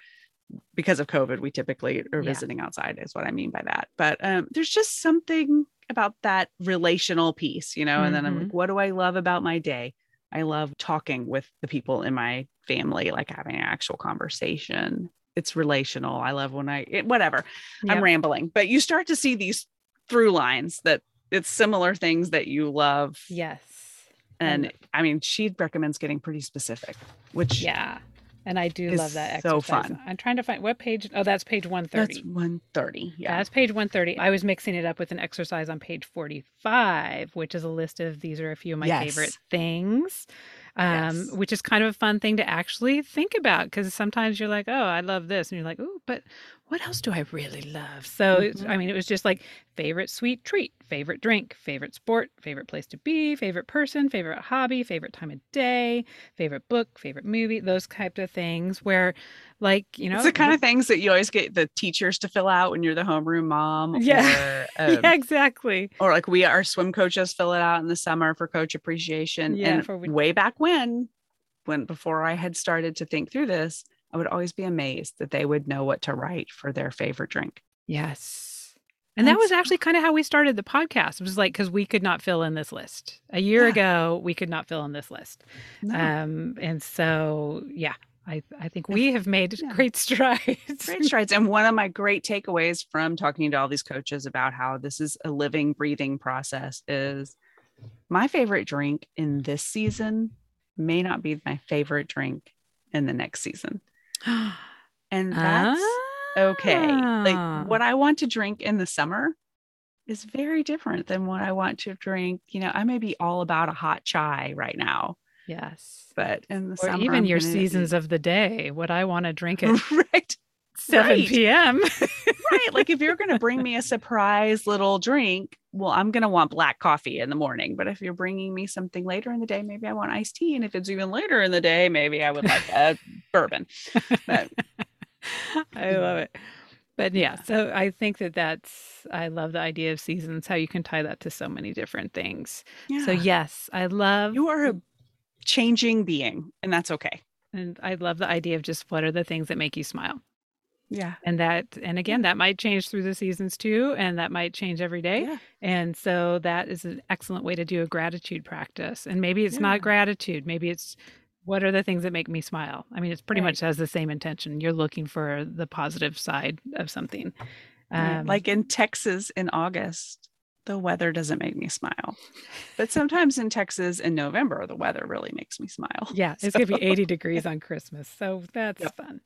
Because of COVID, we typically are Yeah. visiting outside, is what I mean by that. But um, there's just something about that relational piece, you know? And then I'm like, what do I love about my day? I love talking with the people in my family, like having an actual conversation. It's relational. I love when I, it, whatever. I'm rambling, but you start to see these through lines that it's similar things that you love. Yes. And I mean, she recommends getting pretty specific, which Yeah. And I do love that so exercise. fun. I'm trying to find what page. Oh, that's page 130. that's 130. Yeah. That's page 130. I was mixing it up with an exercise on page 45, which is a list of these are a few of my favorite things, um, Yes. which is kind of a fun thing to actually think about because sometimes you're like, oh, I love this. And you're like, oh, but what else do I really love? So, Mhm. I mean, it was just like favorite sweet treat, favorite drink, favorite sport, favorite place to be, favorite person, favorite hobby, favorite time of day, favorite book, favorite movie, those types of things where, like, you know, it's the kind of things that you always get the teachers to fill out when you're the homeroom mom. Yeah. Or, um, yeah, exactly. or like we, our swim coaches fill it out in the summer for coach appreciation. Yeah, and for we- way back when, when before I had started to think through this, I would always be amazed that they would know what to write for their favorite drink. Yes. And that was actually kind of how we started the podcast. It was like because we could not fill in this list a year Yeah. ago. We could not fill in this list, No. um, and so yeah, I I think we have made Yeah. great strides. great strides. And one of my great takeaways from talking to all these coaches about how this is a living, breathing process is my favorite drink in this season may not be my favorite drink in the next season. And that's okay. Ah. Like what I want to drink in the summer is very different than what I want to drink. You know, I may be all about a hot chai right now, yes, but in the or summer, even I'm your seasons of the day. What I want to drink at right. seven right. p.m. right. Like if you're going to bring me a surprise little drink, well, I'm going to want black coffee in the morning. But if you're bringing me something later in the day, maybe I want iced tea. And if it's even later in the day, maybe I would like a bourbon. But I love it. But yeah, so I think that that's, I love the idea of seasons, how you can tie that to so many different things. yeah, So, yes, I love, you are a changing being, and that's okay. and I love the idea of just what are the things that make you smile. Yeah. And that, and again, that might change through the seasons too, and that might change every day. Yeah. And so that is an excellent way to do a gratitude practice. And maybe it's Yeah. not gratitude, maybe it's what are the things that make me smile? I mean, it's pretty Right. much has the same intention. You're looking for the positive side of something. Um, like in Texas in August, the weather doesn't make me smile. But sometimes in Texas in November, the weather really makes me smile. Yeah, it's So- gonna be 80 degrees on Christmas, so that's Yep. fun.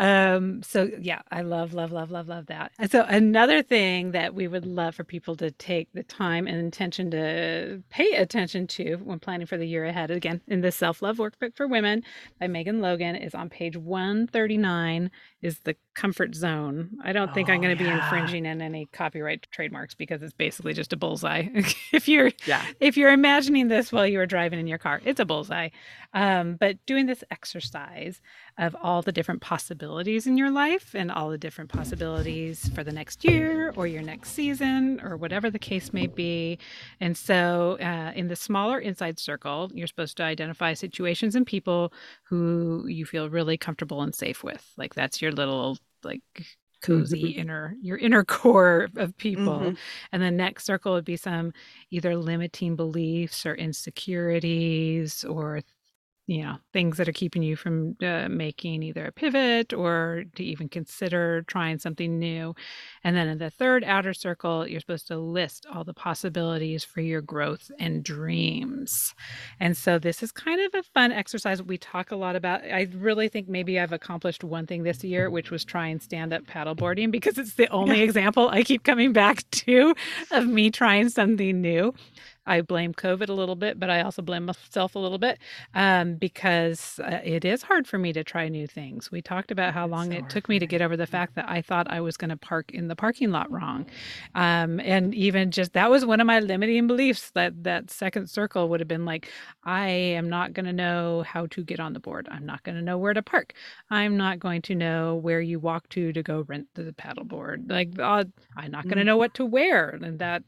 Um, so yeah, I love, love, love, love, love that. And so another thing that we would love for people to take the time and intention to pay attention to when planning for the year ahead, again, in the self-love workbook for women by Megan Logan is on page 139 is the comfort zone. I don't think Oh, I'm going to be infringing in any copyright trademarks because it's basically just a bullseye. if you're Yeah. if you're imagining this while you were driving in your car, it's a bullseye. Um, but doing this exercise of all the different possibilities in your life and all the different possibilities for the next year or your next season or whatever the case may be. And so, uh, in the smaller inside circle, you're supposed to identify situations and people who you feel really comfortable and safe with. Like that's your little, like, cozy inner your inner core of people Mhm. and the next circle would be some either limiting beliefs or insecurities or you know things that are keeping you from uh, making either a pivot or to even consider trying something new. And then in the third outer circle you're supposed to list all the possibilities for your growth and dreams. And so this is kind of a fun exercise. We talk a lot about i really think maybe i've accomplished one thing this year which was try and stand up paddleboarding because it's the only example i keep coming back to of me trying something new I blame COVID a little bit, but I also blame myself a little bit um, because uh, it is hard for me to try new things. We talked about how long so it took me to get over the fact that I thought I was going to park in the parking lot wrong, um, and even just that was one of my limiting beliefs. That that second circle would have been like, I am not going to know how to get on the board. I'm not going to know where to park. I'm not going to know where you walk to to go rent the paddleboard. Like uh, I'm not going to know what to wear, and that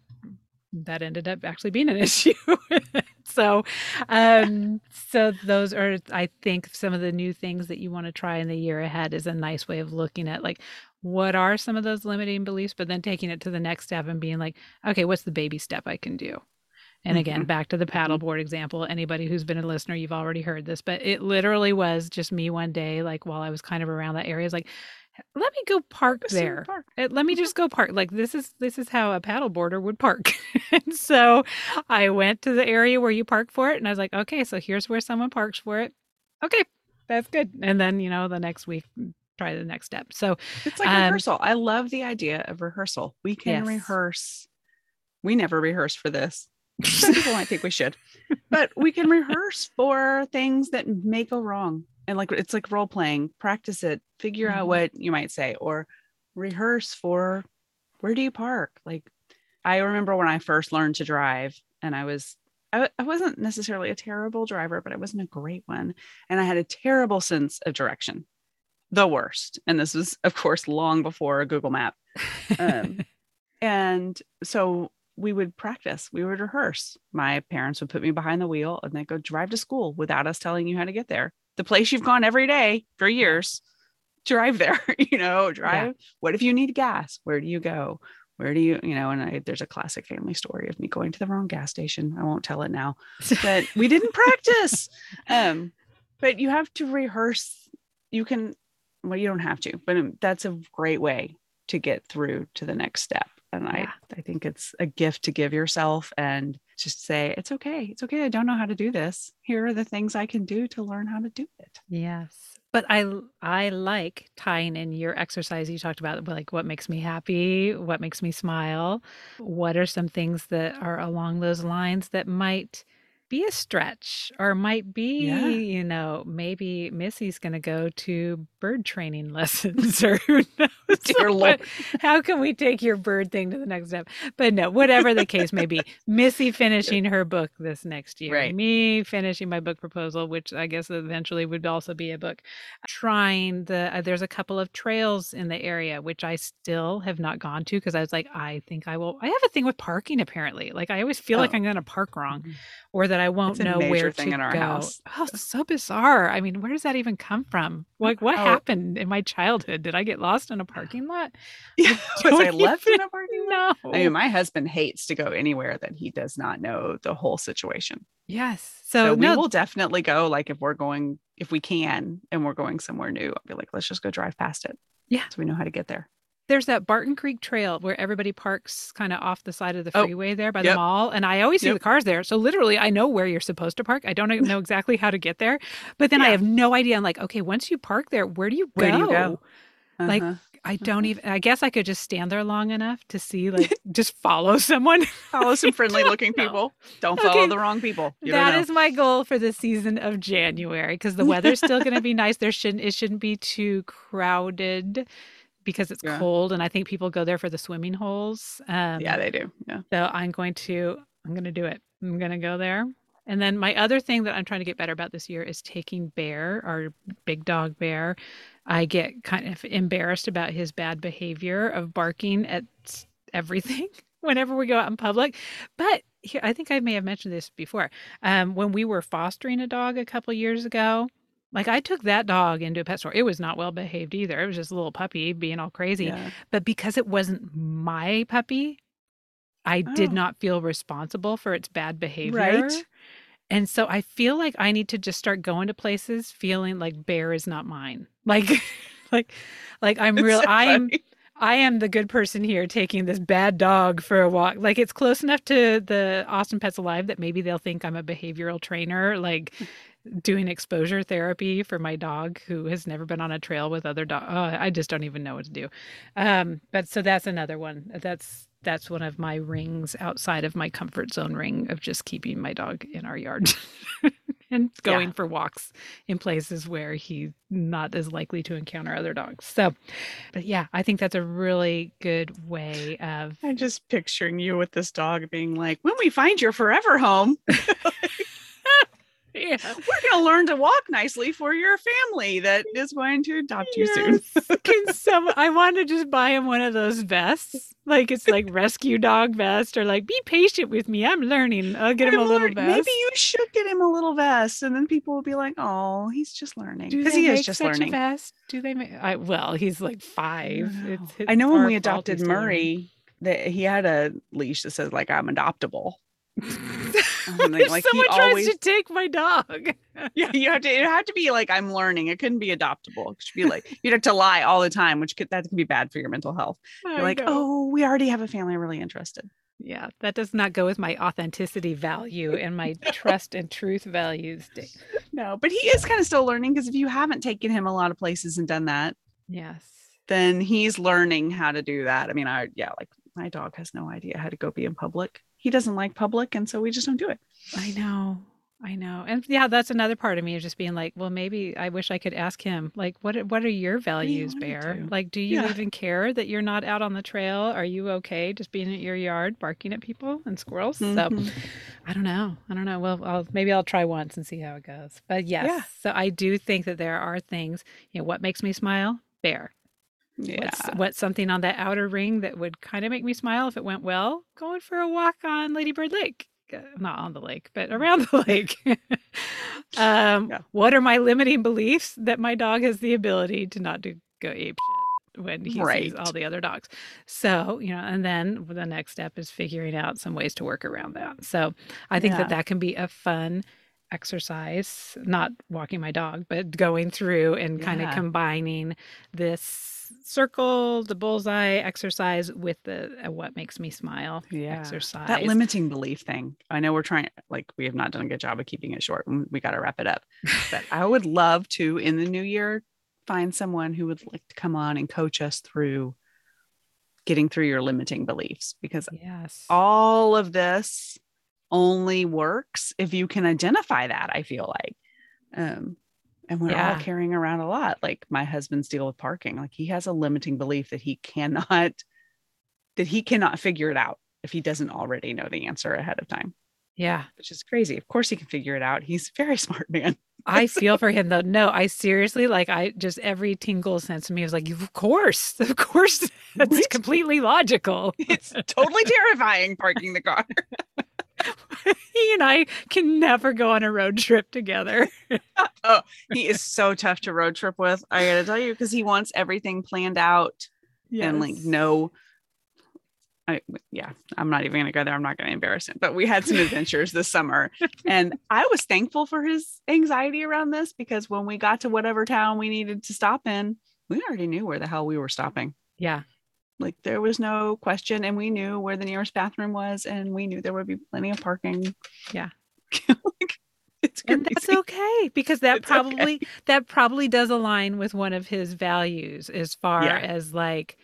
that ended up actually being an issue. so, um, so those are, I think, some of the new things that you want to try in the year ahead is a nice way of looking at like what are some of those limiting beliefs, but then taking it to the next step and being like, okay, what's the baby step I can do? And again, Mhm. back to the paddleboard example. Anybody who's been a listener, you've already heard this, but it literally was just me one day, like while I was kind of around that area, is like, let me go park there park. uh, let me just go park like this is this is how a paddleboarder would park and so i went to the area where you park for it and i was like okay so here's where someone parks for it okay that's good and then you know the next week mm, try the next step so It's like Um, rehearsal. I love the idea of rehearsal. We can Yes. rehearse. We never rehearse for this. Some people might think we should, but we can rehearse for things that may go wrong. And like it's like role playing, practice it, figure Mhm. out what you might say, or rehearse for where do you park? Like I remember when I first learned to drive, and I was I, I wasn't necessarily a terrible driver, but I wasn't a great one. And I had a terrible sense of direction. The worst. And this was, of course, long before a Google map. Um, and so we would practice, we would rehearse. My parents would put me behind the wheel and they'd go drive to school without us telling you how to get there. The place you've gone every day for years, drive there, you know, drive. What if you need gas? Where do you go? Where do you, you know, and I, there's a classic family story of me going to the wrong gas station. I won't tell it now, but we didn't practice. Um, but you have to rehearse. You can, well, you don't have to, but um, that's a great way to get through to the next step. And I, I think it's a gift to give yourself and just say, it's okay. It's okay. I don't know how to do this. Here are the things I can do to learn how to do it. Yes. But I I like tying in your exercise you talked about like what makes me happy, what makes me smile. What are some things that are along those lines that might be a stretch or might be, Yeah. you know, maybe Missy's going to go to bird training lessons or who knows. Dear Lord. how can we take your bird thing to the next step? But no, whatever the case may be, Missy finishing her book this next year, Right. me finishing my book proposal, which I guess eventually would also be a book. Trying the uh, there's a couple of trails in the area which I still have not gone to because I was like, I think I will. I have a thing with parking apparently. Like I always feel like Oh. I'm going to park wrong or that I won't know where thing to in our go. house. Oh, so bizarre. I mean, where does that even come from? Like, what Oh. happened in my childhood? Did I get lost in a parking lot? Yeah. Was I left in a parking lot? No. I mean, my husband hates to go anywhere that he does not know the whole situation. yes. So, So, we no, will definitely go, like if we're going, if we can, and we're going somewhere new, I'll be like, let's just go drive past it. Yeah. So we know how to get there. There's that Barton Creek Trail where everybody parks kind of off the side of the Oh, freeway there by yep. the mall, and I always see Yep. the cars there. So literally, I know where you're supposed to park. I don't know exactly how to get there, but then I have no idea. I'm like, okay, once you park there, where do you Where go? do you go? Like, Uh-huh. I don't Uh-huh. even. I guess I could just stand there long enough to see, like, just follow someone. follow some friendly looking know. people. Don't follow Okay. the wrong people. You That is my goal for the season of January because the weather's still going to be nice. There shouldn't it shouldn't be too crowded because it's Yeah. cold, and I think people go there for the swimming holes. Um, yeah, they do. Yeah. so I'm going to I'm going to do it. I'm going to go there. And then my other thing that I'm trying to get better about this year is taking Bear, our big dog Bear. I get kind of embarrassed about his bad behavior of barking at everything whenever we go out in public. But here, I think I may have mentioned this before. Um, when we were fostering a dog a couple years ago, like I took that dog into a pet store. It was not well behaved either. It was just a little puppy being all crazy Yeah. but because it wasn't my puppy, I did Oh. not feel responsible for its bad behavior. Right. And so I feel like I need to just start going to places feeling like bear is not mine. Like like like I'm It's real so I'm. I am the good person here taking this bad dog for a walk. Like it's close enough to the Austin Pets Alive that maybe they'll think I'm a behavioral trainer, like doing exposure therapy for my dog who has never been on a trail with other dogs. Oh, I just don't even know what to do. Um, but so that's another one. That's that's one of my rings outside of my comfort zone ring of just keeping my dog in our yard and going for walks in places where he's not as likely to encounter other dogs. So, but yeah, I think that's a really good way of I'm just picturing you with this dog being like, when we find your forever home, yeah. we're going to learn to walk nicely for your family that is going to adopt you soon. Yes. Can some I want to just buy him one of those vests. Like it's like rescue dog vest or like be patient with me. I'm learning. I'll get him a I'm little learn- vest. Maybe you should get him a little vest, and then people will be like, "Oh, he's just learning," because he is just learning. Vest? Do they make I well, he's like five. I It's, know. it's I know when we adopted still learning. Murray, that he had a leash that says like I'm adoptable. if like, he someone tries always- to take my dog. Yeah, you have to. It had to be like I'm learning. It couldn't be adoptable. It should be like you'd have to lie all the time, which could that can be bad for your mental health. You're like, know. oh, we already have a family I'm really interested. Yeah, that does not go with my authenticity value and my trust and truth values. No, but he is kind of still learning because if you haven't taken him a lot of places and done that, Yes. then he's learning how to do that. I mean, I yeah, like my dog has no idea how to go be in public. He doesn't like public, and so we just don't do it. I know. I know. And yeah, that's another part of me of just being like, well, maybe I wish I could ask him, like, what are- what are your values, wanna Bear? do? Like, do you Yeah. even care that you're not out on the trail? Are you okay just being at your yard barking at people and squirrels? So Mhm. I don't know. I don't know. Well, I'll, maybe I'll try once and see how it goes. But yes, Yeah. so I do think that there are things, you know, what makes me smile? Bear. Yeah, What's, what's something on that outer ring that would kind of make me smile if it went well? Going for a walk on Lady Bird Lake. Uh, Not on the lake, but around the lake. um, Yeah. What are my limiting beliefs that my dog has the ability to not do go ape shit when he sees all the other dogs? So, you know, and then the next step is figuring out some ways to work around that. So I think Yeah. that that can be a fun exercise, not walking my dog, but going through and kind of combining this circle, the bullseye exercise with the uh, what makes me smile Yeah. exercise. that limiting belief thing. I know we're trying, like, we have not done a good job of keeping it short. and We got to wrap it up. But I would love to, in the new year, find someone who would like to come on and coach us through getting through your limiting beliefs because yes. all of this only works if you can identify that i feel like um and we're Yeah. all carrying around a lot like my husband's deal with parking like he has a limiting belief that he cannot that he cannot figure it out if he doesn't already know the answer ahead of time yeah. which is crazy of course he can figure it out he's a very smart man I feel for him though. No, I seriously like I just every tingle sense of me was like, of course, of course, that's Right? completely logical. it's totally terrifying parking the car he and I can never go on a road trip together. Oh, he is so tough to road trip with i gotta tell you because he wants everything planned out and like no I, yeah, I'm not even to go there. I'm not to embarrass him. But we had some adventures this summer, and I was thankful for his anxiety around this because when we got to whatever town we needed to stop in, we already knew where the hell we were stopping. Yeah. Like there was no question, and we knew where the nearest bathroom was, and we knew there would be plenty of parking. Yeah. like, it's and that's okay because that It's okay. probably that probably does align with one of his values as far Yeah. as like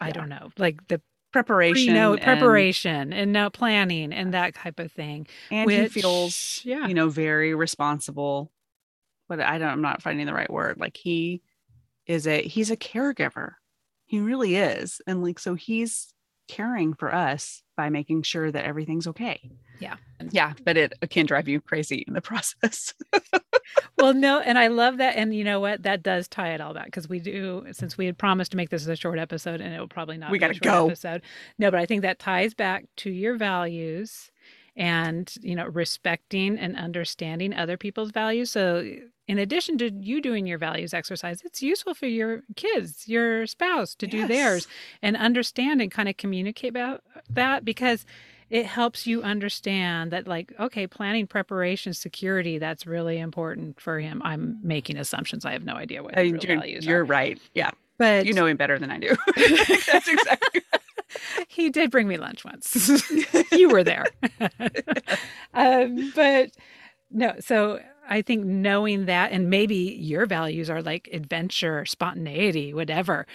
I Yeah. don't know, like the preparation. pre-know preparation and no planning and that type of thing. and he feels yeah. you know very responsible but i don't i'm not finding the right word like he is a he's a caregiver he really is and like so he's caring for us by making sure that everything's okay Yeah. yeah but it can drive you crazy in the process well, no, and I love that. And you know what? That does tie it all back because we do, since we had promised to make this a short episode, and it will probably not We be gotta short go. episode. No, but I think that ties back to your values and, you know, respecting and understanding other people's values. So, in addition to you doing your values exercise, it's useful for your kids, your spouse to do theirs and understand and kind of communicate about that because it helps you understand that like okay planning preparation security that's really important for him. I'm making assumptions i have no idea what his you're, values you're are right. Yeah. But you know him better than i do. That's exactly he did bring me lunch once. You were there. Um, but no so i think knowing that and maybe your values are like adventure spontaneity whatever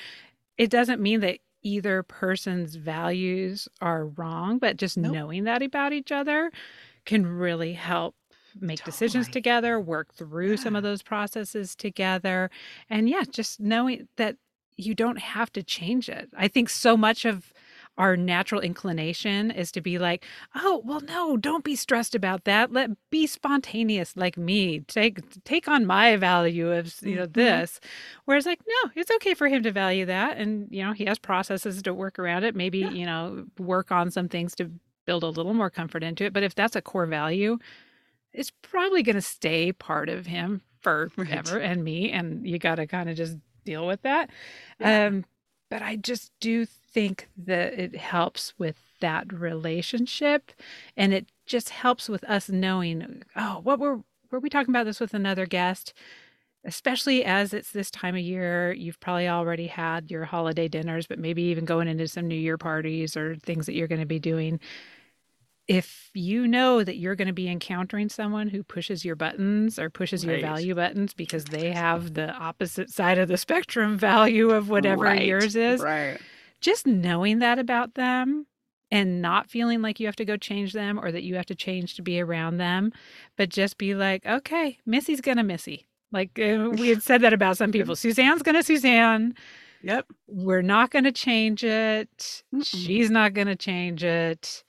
it doesn't mean that either person's values are wrong but just Nope. knowing that about each other can really help make decisions together work through some of those processes together. And yeah just knowing that you don't have to change it. I think so much of our natural inclination is to be like, "Oh, well no, don't be stressed about that. Let be spontaneous like me. Take take on my value of, you know, Mhm. this." Whereas like, no, it's okay for him to value that and, you know, he has processes to work around it, maybe, Yeah. you know, work on some things to build a little more comfort into it, but if that's a core value, it's probably going to stay part of him forever and me and you got to kind of just deal with that. Yeah. Um, but I just do think that it helps with that relationship and it just helps with us knowing, oh, what were were we talking about this with another guest? Especially as it's this time of year, you've probably already had your holiday dinners, but maybe even going into some New Year parties or things that you're going to be doing. If you know that you're going to be encountering someone who pushes your buttons or pushes your value buttons because they have the opposite side of the spectrum value of whatever Right, yours is, right just knowing that about them and not feeling like you have to go change them or that you have to change to be around them, but just be like, okay, Missy's gonna Missy. Like uh, we had said that about some people. Suzanne's gonna Suzanne. yep We're not gonna change it. Mm-mm. She's not gonna change it.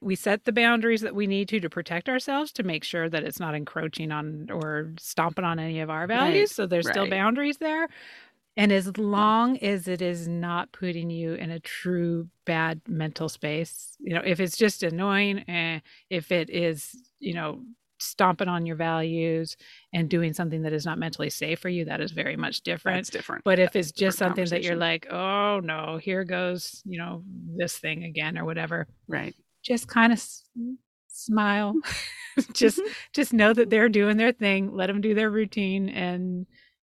We set the boundaries that we need to to protect ourselves to make sure that it's not encroaching on or stomping on any of our values. Right, So there's still boundaries there. And as long as it is not putting you in a true bad mental space, you know, if it's just annoying, eh, if it is, you know, stomping on your values and doing something that is not mentally safe for you, that is very much different. that's different But if That's it's just something that you're like, oh no, here goes, you know, this thing again or whatever, right just kind of s- smile. just just know that they're doing their thing. Let them do their routine and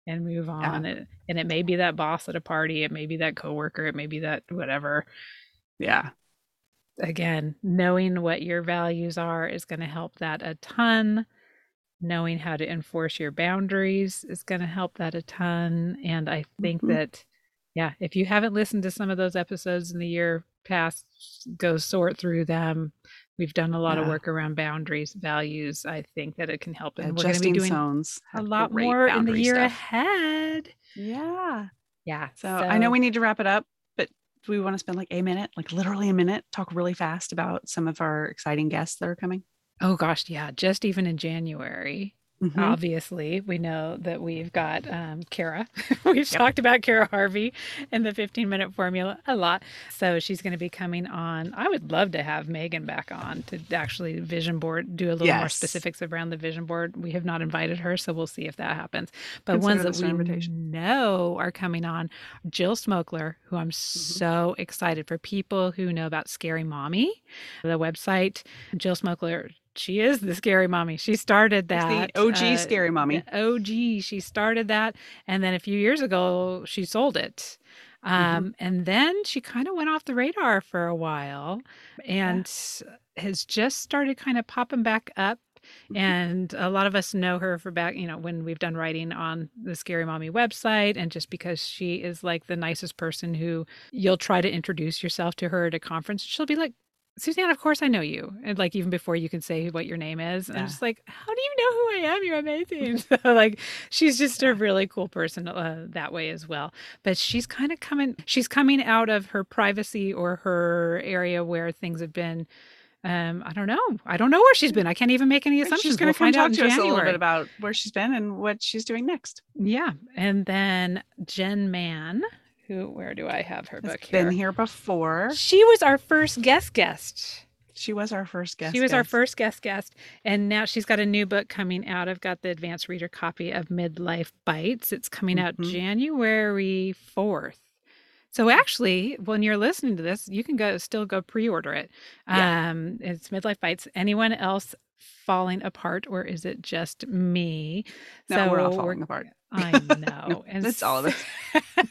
and move on. It, and it may be that boss at a party, it may be that coworker, it may be that whatever. yeah Again, knowing what your values are is going to help that a ton. Knowing how to enforce your boundaries is going to help that a ton. And I think Mhm. that, yeah, if you haven't listened to some of those episodes in the year past, go sort through them. We've done a lot of work around boundaries, values. I think that it can help. Yeah, And we're going to be doing Sones a lot more in the year stuff. ahead. yeah Yeah. So, I know we need to wrap it up, but do we want to spend like a minute, like literally a minute, talk really fast about some of our exciting guests that are coming? Oh gosh, yeah. Just even in January, Mhm. obviously, we know that we've got um, Kara. we've Yep. talked about Kara Harvey and the 15 minute formula a lot. So she's going to be coming on. I would love to have Megan back on to actually vision board, do a little more specifics around the vision board. We have not invited her, so we'll see if that happens. But Consider ones that we invitation. know are coming on Jill Smokler, who I'm Mm-hmm. so excited for people who know about Scary Mommy, the website. Jill Smokler, she is the scary mommy. She started She's that. the OG uh, scary mommy. OG. She started that. And then a few years ago, she sold it. Um, And then she kind of went off the radar for a while and has just started kind of popping back up. Mhm. And a lot of us know her for back, you know, when we've done writing on the Scary Mommy website, and just because she is like the nicest person who you'll try to introduce yourself to her at a conference, she'll be like, Suzanne, of course I know you. And like even before you can say what your name is. And I'm just like, how do you know who I am? You're amazing. so like she's just a really cool person uh, that way as well. But she's kind of coming she's coming out of her privacy or her area where things have been um, I don't know. I don't know where she's been. I can't even make any assumptions. She's going We'll to come find out talk to us a little bit about where she's been and what she's doing next. yeah. And then Jen Mann, who where do I have her book been here? here before. She was our first guest guest. She was our first guest. She was our first guest guest, and now she's got a new book coming out. I've got the advanced reader copy of Midlife Bites. It's coming out Mhm. January fourth. So actually, when you're listening to this, you can go still go pre-order it. Yeah. Um, it's Midlife Bites. Anyone else falling apart, or is it just me? No, we're all So falling apart. I know. No, it's all of us.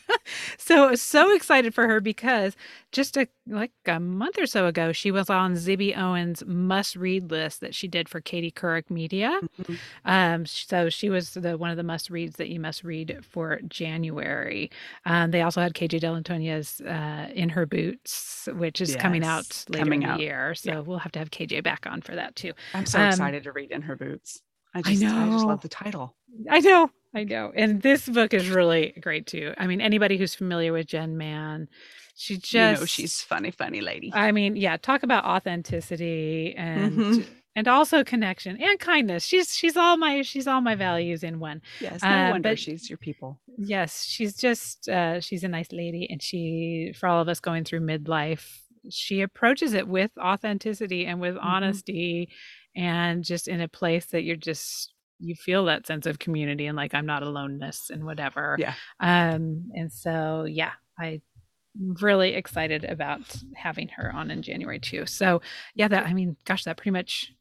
so so excited for her because just a like a month or so ago, she was on Zibby Owens' must read list that she did for Katie Couric Media. Mhm. Um, so she was the one of the must reads that you must read for January. Um, they also had KJ Dell'Antonia's uh, In Her Boots, which is coming out later coming in the out. year. So Yeah. we'll have to have KJ back on for that too. I'm so Um, excited to read in her boots. I I just, I, just love the title. I know, I know. And this book is really great too. I mean, anybody who's familiar with Jen Mann, she just you know, she's funny, funny lady. I mean, yeah, talk about authenticity and Mhm. and also connection and kindness. She's she's all my she's all my values in one. yes, no uh, wonder but- she's your people. Yes, she's just uh she's a nice lady and she for all of us going through midlife, she approaches it with authenticity and with Mhm. honesty and just in a place that you're just you feel that sense of community and like I'm not aloneness and whatever. Yeah. Um and so yeah, I really excited about having her on in January too. So yeah, that I mean, gosh, that pretty much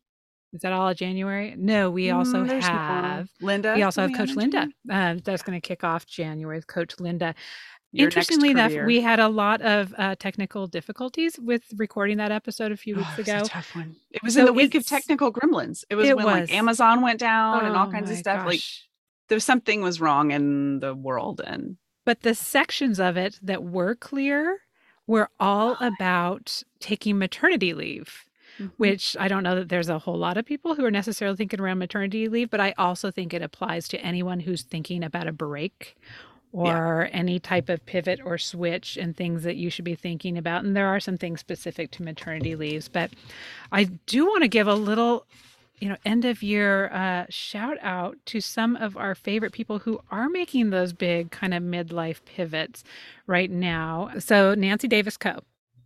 is that all of January? No, we also Mm, have Linda. we also have Coach Linda. Uh, that's going to kick off January with Coach Linda. Interestingly enough, we had a lot of uh, technical difficulties with recording that episode a few Oh, weeks it was a ago. tough one. It was So in the week of technical gremlins. It was It when was. like Amazon went down and all Oh kinds of stuff. Like there was something was wrong in the world, and but the sections of it that were clear were all about taking maternity leave. Mm-hmm. which I don't know that there's a whole lot of people who are necessarily thinking around maternity leave, but I also think it applies to anyone who's thinking about a break or any type of pivot or switch and things that you should be thinking about. And there are some things specific to maternity leaves, but I do want to give a little you know end of year uh, shout out to some of our favorite people who are making those big kind of midlife pivots right now so nancy davis Kho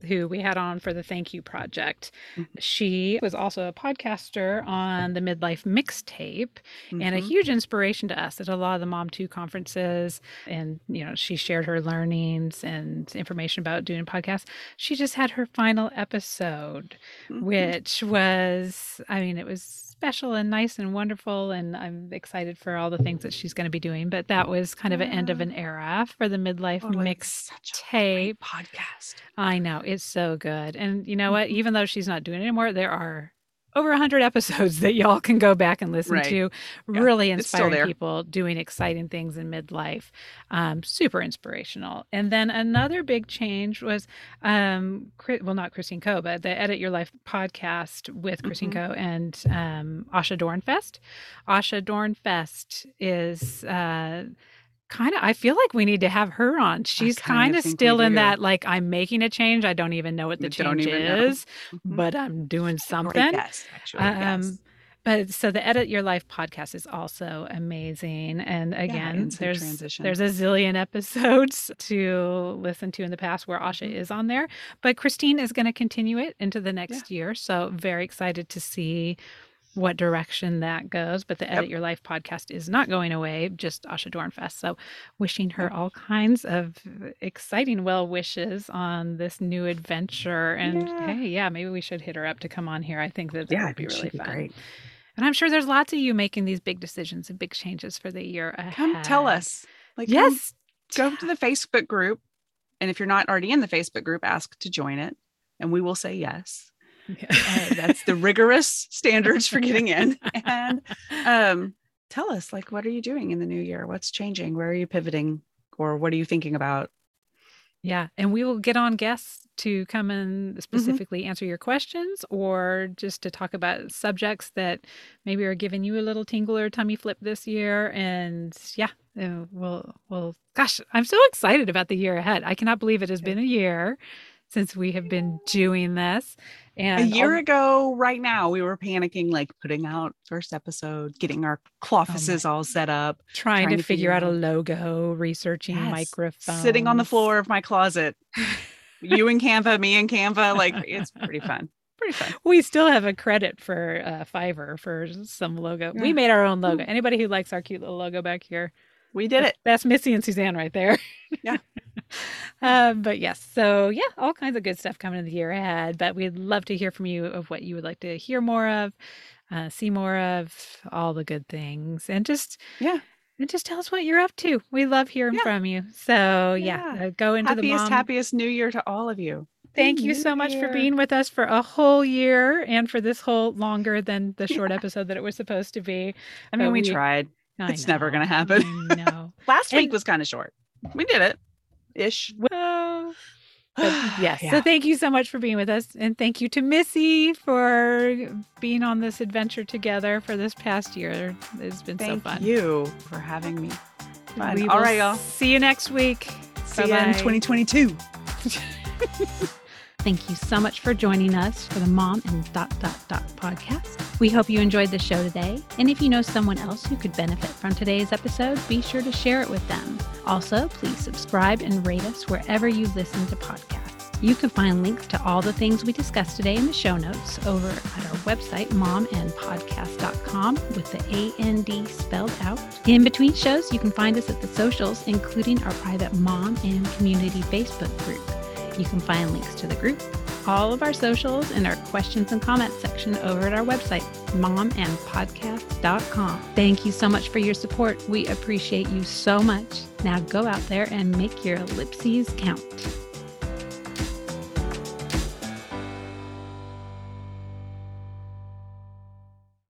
who we had on for the Thank You Project. Mhm. She was also a podcaster on the Midlife Mixtape and a Mhm. huge inspiration to us at a lot of the Mom 2 conferences. And, you know, she shared her learnings and information about doing podcasts. She just had her final episode, Mhm. which was, I mean, it was special and nice and wonderful. And I'm excited for all the things that she's going to be doing. But that was kind of an end of an era for the Midlife Oh, Mix tape. podcast. I know it's so good. And you know what? Mhm. Even though she's not doing it anymore, there are over 100 episodes that y'all can go back and listen Right. to. Yeah, Really inspiring people doing exciting things in midlife. Um, super inspirational. And then another big change was, um, well, not Christine Koh, but the Edit Your Life podcast with Christine Mhm. Koh and um, Asha Dornfest. Asha Dornfest is. Uh, kind of i feel like we need to have her on she's kind of of think we still in that like i'm making a change i don't even know what the don't change know. is Mhm. but i'm doing something guest, actually. Um, yes. but so the edit your life podcast is also amazing and again in some there's transition. there's a zillion episodes to listen to in the past where asha Mhm. is on there but christine is going to continue it into the next year so very excited to see what direction that goes but the Yep. edit your life podcast is not going away just asha dornfest so wishing her all kinds of exciting well wishes on this new adventure and Yeah. hey yeah maybe we should hit her up to come on here i think that that yeah, would be really be fun great. and I'm sure there's lots of you making these big decisions and big changes for the year ahead. Come tell us. Like, come Yes. go to the Facebook group And if you're not already in the Facebook group, ask to join it and we will say yes. Yeah. Uh, that's the rigorous standards for getting in. And um, tell us, like, what are you doing in the new year? What's changing? Where are you pivoting? Or what are you thinking about? Yeah. And we will get on guests to come and specifically answer your questions or just to talk about subjects that maybe are giving you a little tingle or tummy flip this year. And yeah, uh, we'll, we'll, gosh, I'm so excited about the year ahead. I cannot believe it has been a year since we have been doing this. And a year al- ago, right now, we were panicking, like putting out first episode, getting our cloffices all set up, trying, trying to, to figure out a logo, researching Yes. microphones, sitting on the floor of my closet. you and Canva, me and Canva. Like, it's pretty fun. Pretty fun. We still have a credit for uh, Fiverr for some logo. We made our own logo. Anybody who likes our cute little logo back here, We did it. That's Missy and Suzanne right there. Yeah. um, but yes, so yeah, all kinds of good stuff coming in the year ahead. But we'd love to hear from you of what you would like to hear more of, uh, see more of, all the good things, and just Yeah. and just tell us what you're up to. We love hearing Yeah. from you. So yeah, Yeah. uh, go into the Happiest, happiest new year to all of you. Thank you so much for being with us for a whole year and for this whole longer than the short episode that it was supposed to be. I mean, we we- tried. I It's never gonna happen. No. know. Last week was kind of short. We did it ish. Well, uh, but yes. Yeah. So thank you so much for being with us. And thank you to Missy for being on this adventure together for this past year. It's been Thank so fun. Thank you for having me. Fun. We All right, y'all. See you next week. See you in 2022. Thank you so much for joining us for the Mom and Dot Dot Dot podcast. We hope you enjoyed the show today. And if you know someone else who could benefit from today's episode, be sure to share it with them. Also, please subscribe and rate us wherever you listen to podcasts. You can find links to all the things we discussed today in the show notes over at our website, momandpodcast.com, with the A N D spelled out. In between shows, you can find us at the socials, including our private mom and community Facebook group. You can find links to the group, all of our socials, and our questions and comments section over at our website, momandpodcast.com. Thank you so much for your support. We appreciate you so much. Now go out there and make your ellipses count.